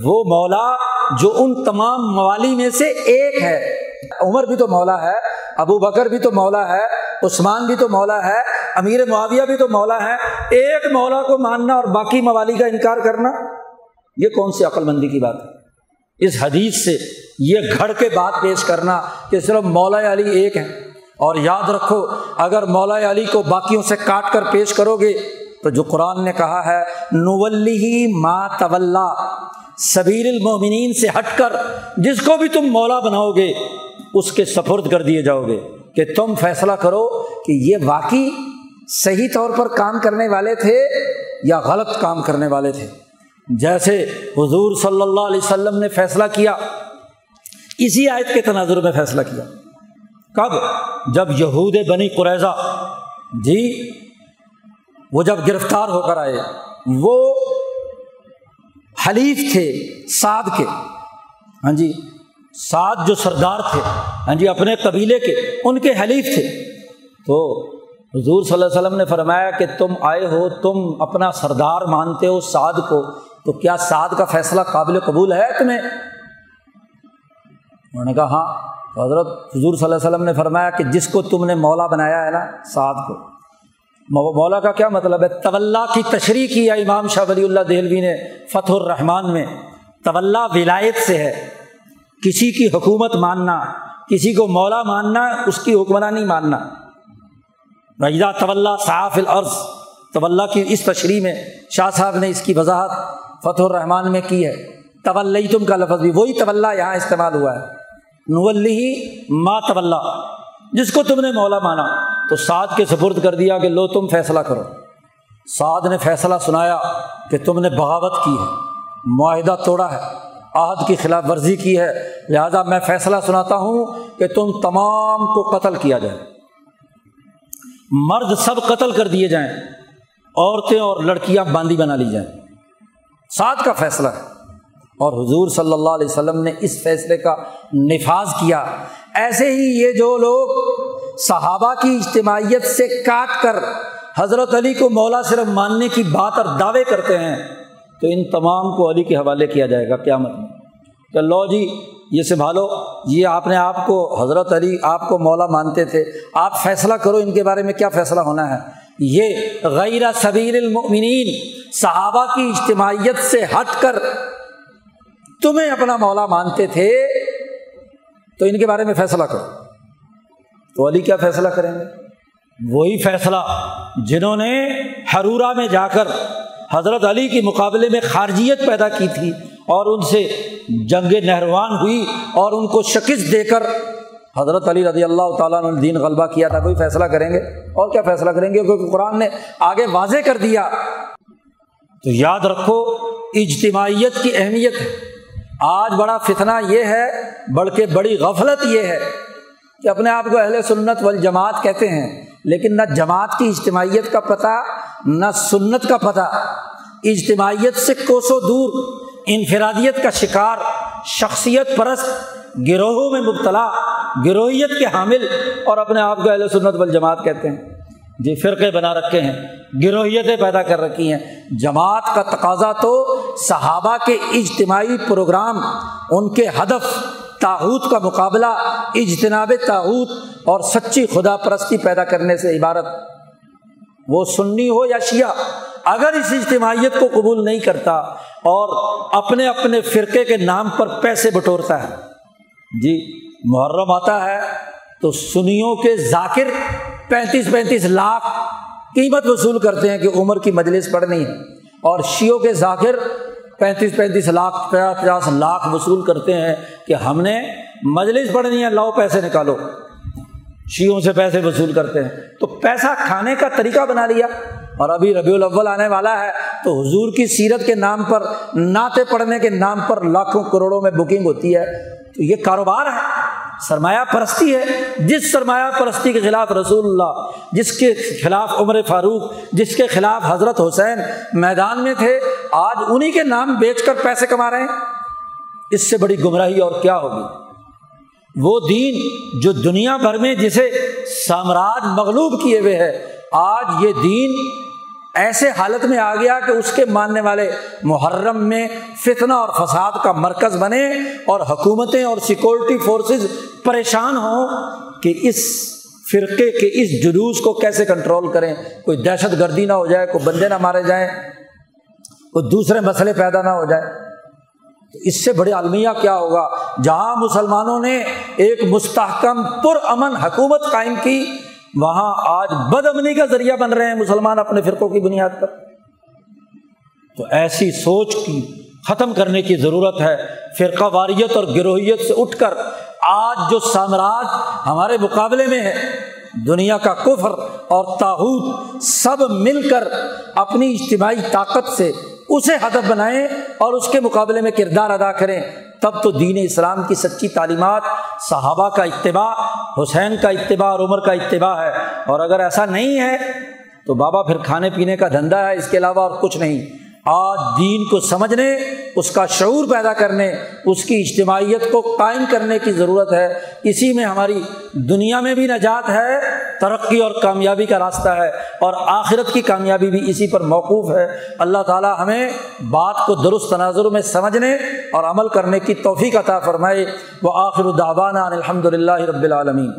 وہ مولا جو ان تمام موالی میں سے ایک ہے۔ عمر بھی تو مولا ہے، ابو بکر بھی تو مولا ہے، عثمان بھی تو مولا ہے، امیر معاویہ بھی تو مولا ہے۔ ایک مولا کو ماننا اور باقی موالی کا انکار کرنا، یہ کون سی عقل مندی کی بات ہے؟ اس حدیث سے یہ گھڑ کے بات پیش کرنا کہ صرف مولا علی ایک ہے اور یاد رکھو، اگر مولا علی کو باقیوں سے کاٹ کر پیش کرو گے، تو جو قرآن نے کہا ہے نولی ما طول سبیر المومنین سے ہٹ کر جس کو بھی تم مولا بناؤ گے، اس کے سفرد کر دیے جاؤ گے کہ تم فیصلہ کرو کہ یہ واقعی صحیح طور پر کام کرنے والے تھے یا غلط کام کرنے والے تھے۔ جیسے حضور صلی اللہ علیہ وسلم نے فیصلہ کیا، اسی آیت کے تناظر میں فیصلہ کیا۔ کب؟ جب یہود بنی قریضہ جی وہ جب گرفتار ہو کر آئے، وہ حلیف تھے، سعد کے۔ ہاں جی سعد جو سردار تھے ہاں جی اپنے قبیلے کے، ان کے حلیف تھے۔ تو حضور صلی اللہ علیہ وسلم نے فرمایا کہ تم آئے ہو، تم اپنا سردار مانتے ہو سعد کو، تو کیا سعد کا فیصلہ قابل قبول ہے تمہیں؟ انہوں نے کہا ہاں۔ حضرت حضور صلی اللہ علیہ وسلم نے فرمایا کہ جس کو تم نے مولا بنایا ہے نا، سعد کو۔ مولا کا کیا مطلب ہے؟ طول کی تشریح کی ہے امام شاہ ولی اللہ دہلوی نے فتح الرحمان میں۔ طول ولایت سے ہے۔ کسی کی حکومت ماننا، کسی کو مولا ماننا، اس کی حکمرانی ماننا۔ رجدہ طول صاف العرض طول کی اس تشریح میں شاہ صاحب نے اس کی وضاحت فتح الرحمان میں کی ہے۔ طول تم کا لفظ بھی وہی طول یہاں استعمال ہوا ہے۔ نولی ما طول جس کو تم نے مولا مانا۔ تو سعد کے سپرد کر دیا کہ لو تم فیصلہ کرو۔ سعد نے فیصلہ سنایا کہ تم نے بغاوت کی ہے، معاہدہ توڑا ہے، عہد کی خلاف ورزی کی ہے۔ لہذا میں فیصلہ سناتا ہوں کہ تم تمام کو قتل کیا جائے۔ مرد سب قتل کر دیے جائیں، عورتیں اور لڑکیاں باندھی بنا لی جائیں۔ سعد کا فیصلہ ہے۔ اور حضور صلی اللہ علیہ وسلم نے اس فیصلے کا نفاذ کیا۔ ایسے ہی یہ جو لوگ صحابہ کی اجتماعیت سے کاٹ کر حضرت علی کو مولا صرف ماننے کی بات اور دعوے کرتے ہیں، تو ان تمام کو علی کے حوالے کیا جائے گا کیا مطلب کہ لو جی یہ سنبھالو، یہ آپ نے آپ کو، حضرت علی آپ کو مولا مانتے تھے، آپ فیصلہ کرو ان کے بارے میں کیا فیصلہ ہونا ہے۔ یہ غیر سبیل المؤمنین صحابہ کی اجتماعیت سے ہٹ کر تمہیں اپنا مولا مانتے تھے، تو ان کے بارے میں فیصلہ کرو۔ تو علی کیا فیصلہ کریں گے؟ وہی فیصلہ جنہوں نے حرورہ میں جا کر حضرت علی کے مقابلے میں خارجیت پیدا کی تھی اور ان سے جنگ نہروان ہوئی اور ان کو شکست دے کر حضرت علی رضی اللہ تعالیٰ نے دین غلبہ کیا تھا کوئی فیصلہ کریں گے؟ اور کیا فیصلہ کریں گے؟ کیونکہ قرآن نے آگے واضح کر دیا۔ تو یاد رکھو، اجتماعیت کی اہمیت ہے۔ آج بڑا فتنہ یہ ہے، بلکہ بڑی غفلت یہ ہے۔ کہ اپنے آپ کو اہل سنت والجماعت کہتے ہیں، لیکن نہ جماعت کی اجتماعیت کا پتہ، نہ سنت کا پتہ۔ اجتماعیت سے کوسوں دور، انفرادیت کا شکار، شخصیت پرست، گروہوں میں مبتلا، گروہیت کے حامل اور اپنے آپ کو اہل سنت والجماعت کہتے ہیں۔ جی فرقے بنا رکھے ہیں، گروہیتیں پیدا کر رکھی ہیں۔ جماعت کا تقاضا تو صحابہ کے اجتماعی پروگرام، ان کے ہدف تاحود کا مقابلہ اجتناب تاحود اور سچی خدا پرستی پیدا کرنے سے عبارت وہ سنی ہو یا شیعہ، اگر اس اجتماعیت کو قبول نہیں کرتا اور اپنے اپنے فرقے کے نام پر پیسے بٹورتا ہے۔ جی محرم آتا ہے تو سنیوں کے ذاکر پینتیس پینتیس لاکھ قیمت وصول کرتے ہیں کہ عمر کی مجلس پڑھنی ہے اور شیوں کے ذاکر پینتیس پینتیس لاکھ، پچاس پچاس لاکھ وصول کرتے ہیں کہ ہم نے مجلس پڑھنی ہے، لاؤ پیسے نکالو۔ شیوں سے پیسے وصول کرتے ہیں۔ تو پیسہ کھانے کا طریقہ بنا لیا۔ اور ابھی ربیع الاول آنے والا ہے۔ تو حضور کی سیرت کے نام پر، نعتیں پڑھنے کے نام پر لاکھوں کروڑوں میں بکنگ ہوتی ہے۔ تو یہ کاروبار ہے۔ سرمایہ پرستی ہے۔ جس سرمایہ پرستی کے خلاف رسول اللہ، جس کے خلاف عمر فاروق، جس کے خلاف حضرت حسین میدان میں تھے آج انہیں کے نام بیچ کر پیسے کما رہے ہیں؟ اس سے بڑی گمراہی اور کیا ہوگی؟ وہ دین جو دنیا بھر میں جسے سامراج مغلوب کیے ہوئے ہے، آج یہ دین ایسے حالت میں آ گیا کہ اس کے ماننے والے محرم میں فتنہ اور فساد کا مرکز بنے اور حکومتیں اور سیکورٹی فورسز پریشان ہوں کہ اس فرقے کے اس جلوس کو کیسے کنٹرول کریں؟ کوئی دہشت گردی نہ ہو جائے، کوئی بندے نہ مارے جائیں۔ کوئی دوسرے مسئلے پیدا نہ ہو جائے تو اس سے بڑے المیہ کیا ہوگا؟ جہاں مسلمانوں نے ایک مستحکم پر امن حکومت قائم کی، وہاں آج بد امنی کا ذریعہ بن رہے ہیں مسلمان اپنے فرقوں کی بنیاد پر۔ تو ایسی سوچ کی ختم کرنے کی ضرورت ہے۔ فرقہ واریت اور گروہیت سے اٹھ کر آج جو سامراج ہمارے مقابلے میں ہے، دنیا کا کفر اور تاحود، سب مل کر اپنی اجتماعی طاقت سے اسے ہدف بنائیں اور اس کے مقابلے میں کردار ادا کریں۔ تب تو دین اسلام کی سچی تعلیمات، صحابہ کا اتباع، حسین کا اتباع اور عمر کا اتباع ہے۔ اور اگر ایسا نہیں ہے، تو بابا پھر کھانے پینے کا دھندا ہے اس کے علاوہ اور کچھ نہیں۔ آج دین کو سمجھنے، اس کا شعور پیدا کرنے، اس کی اجتماعیت کو قائم کرنے کی ضرورت ہے۔ اسی میں ہماری دنیا میں بھی نجات ہے، ترقی اور کامیابی کا راستہ ہے، اور آخرت کی کامیابی بھی اسی پر موقوف ہے۔ اللہ تعالیٰ ہمیں بات کو درست تناظر میں سمجھنے اور عمل کرنے کی توفیق عطا فرمائے۔ وہ آخر الدعبانہ الحمد للہ رب العالمین۔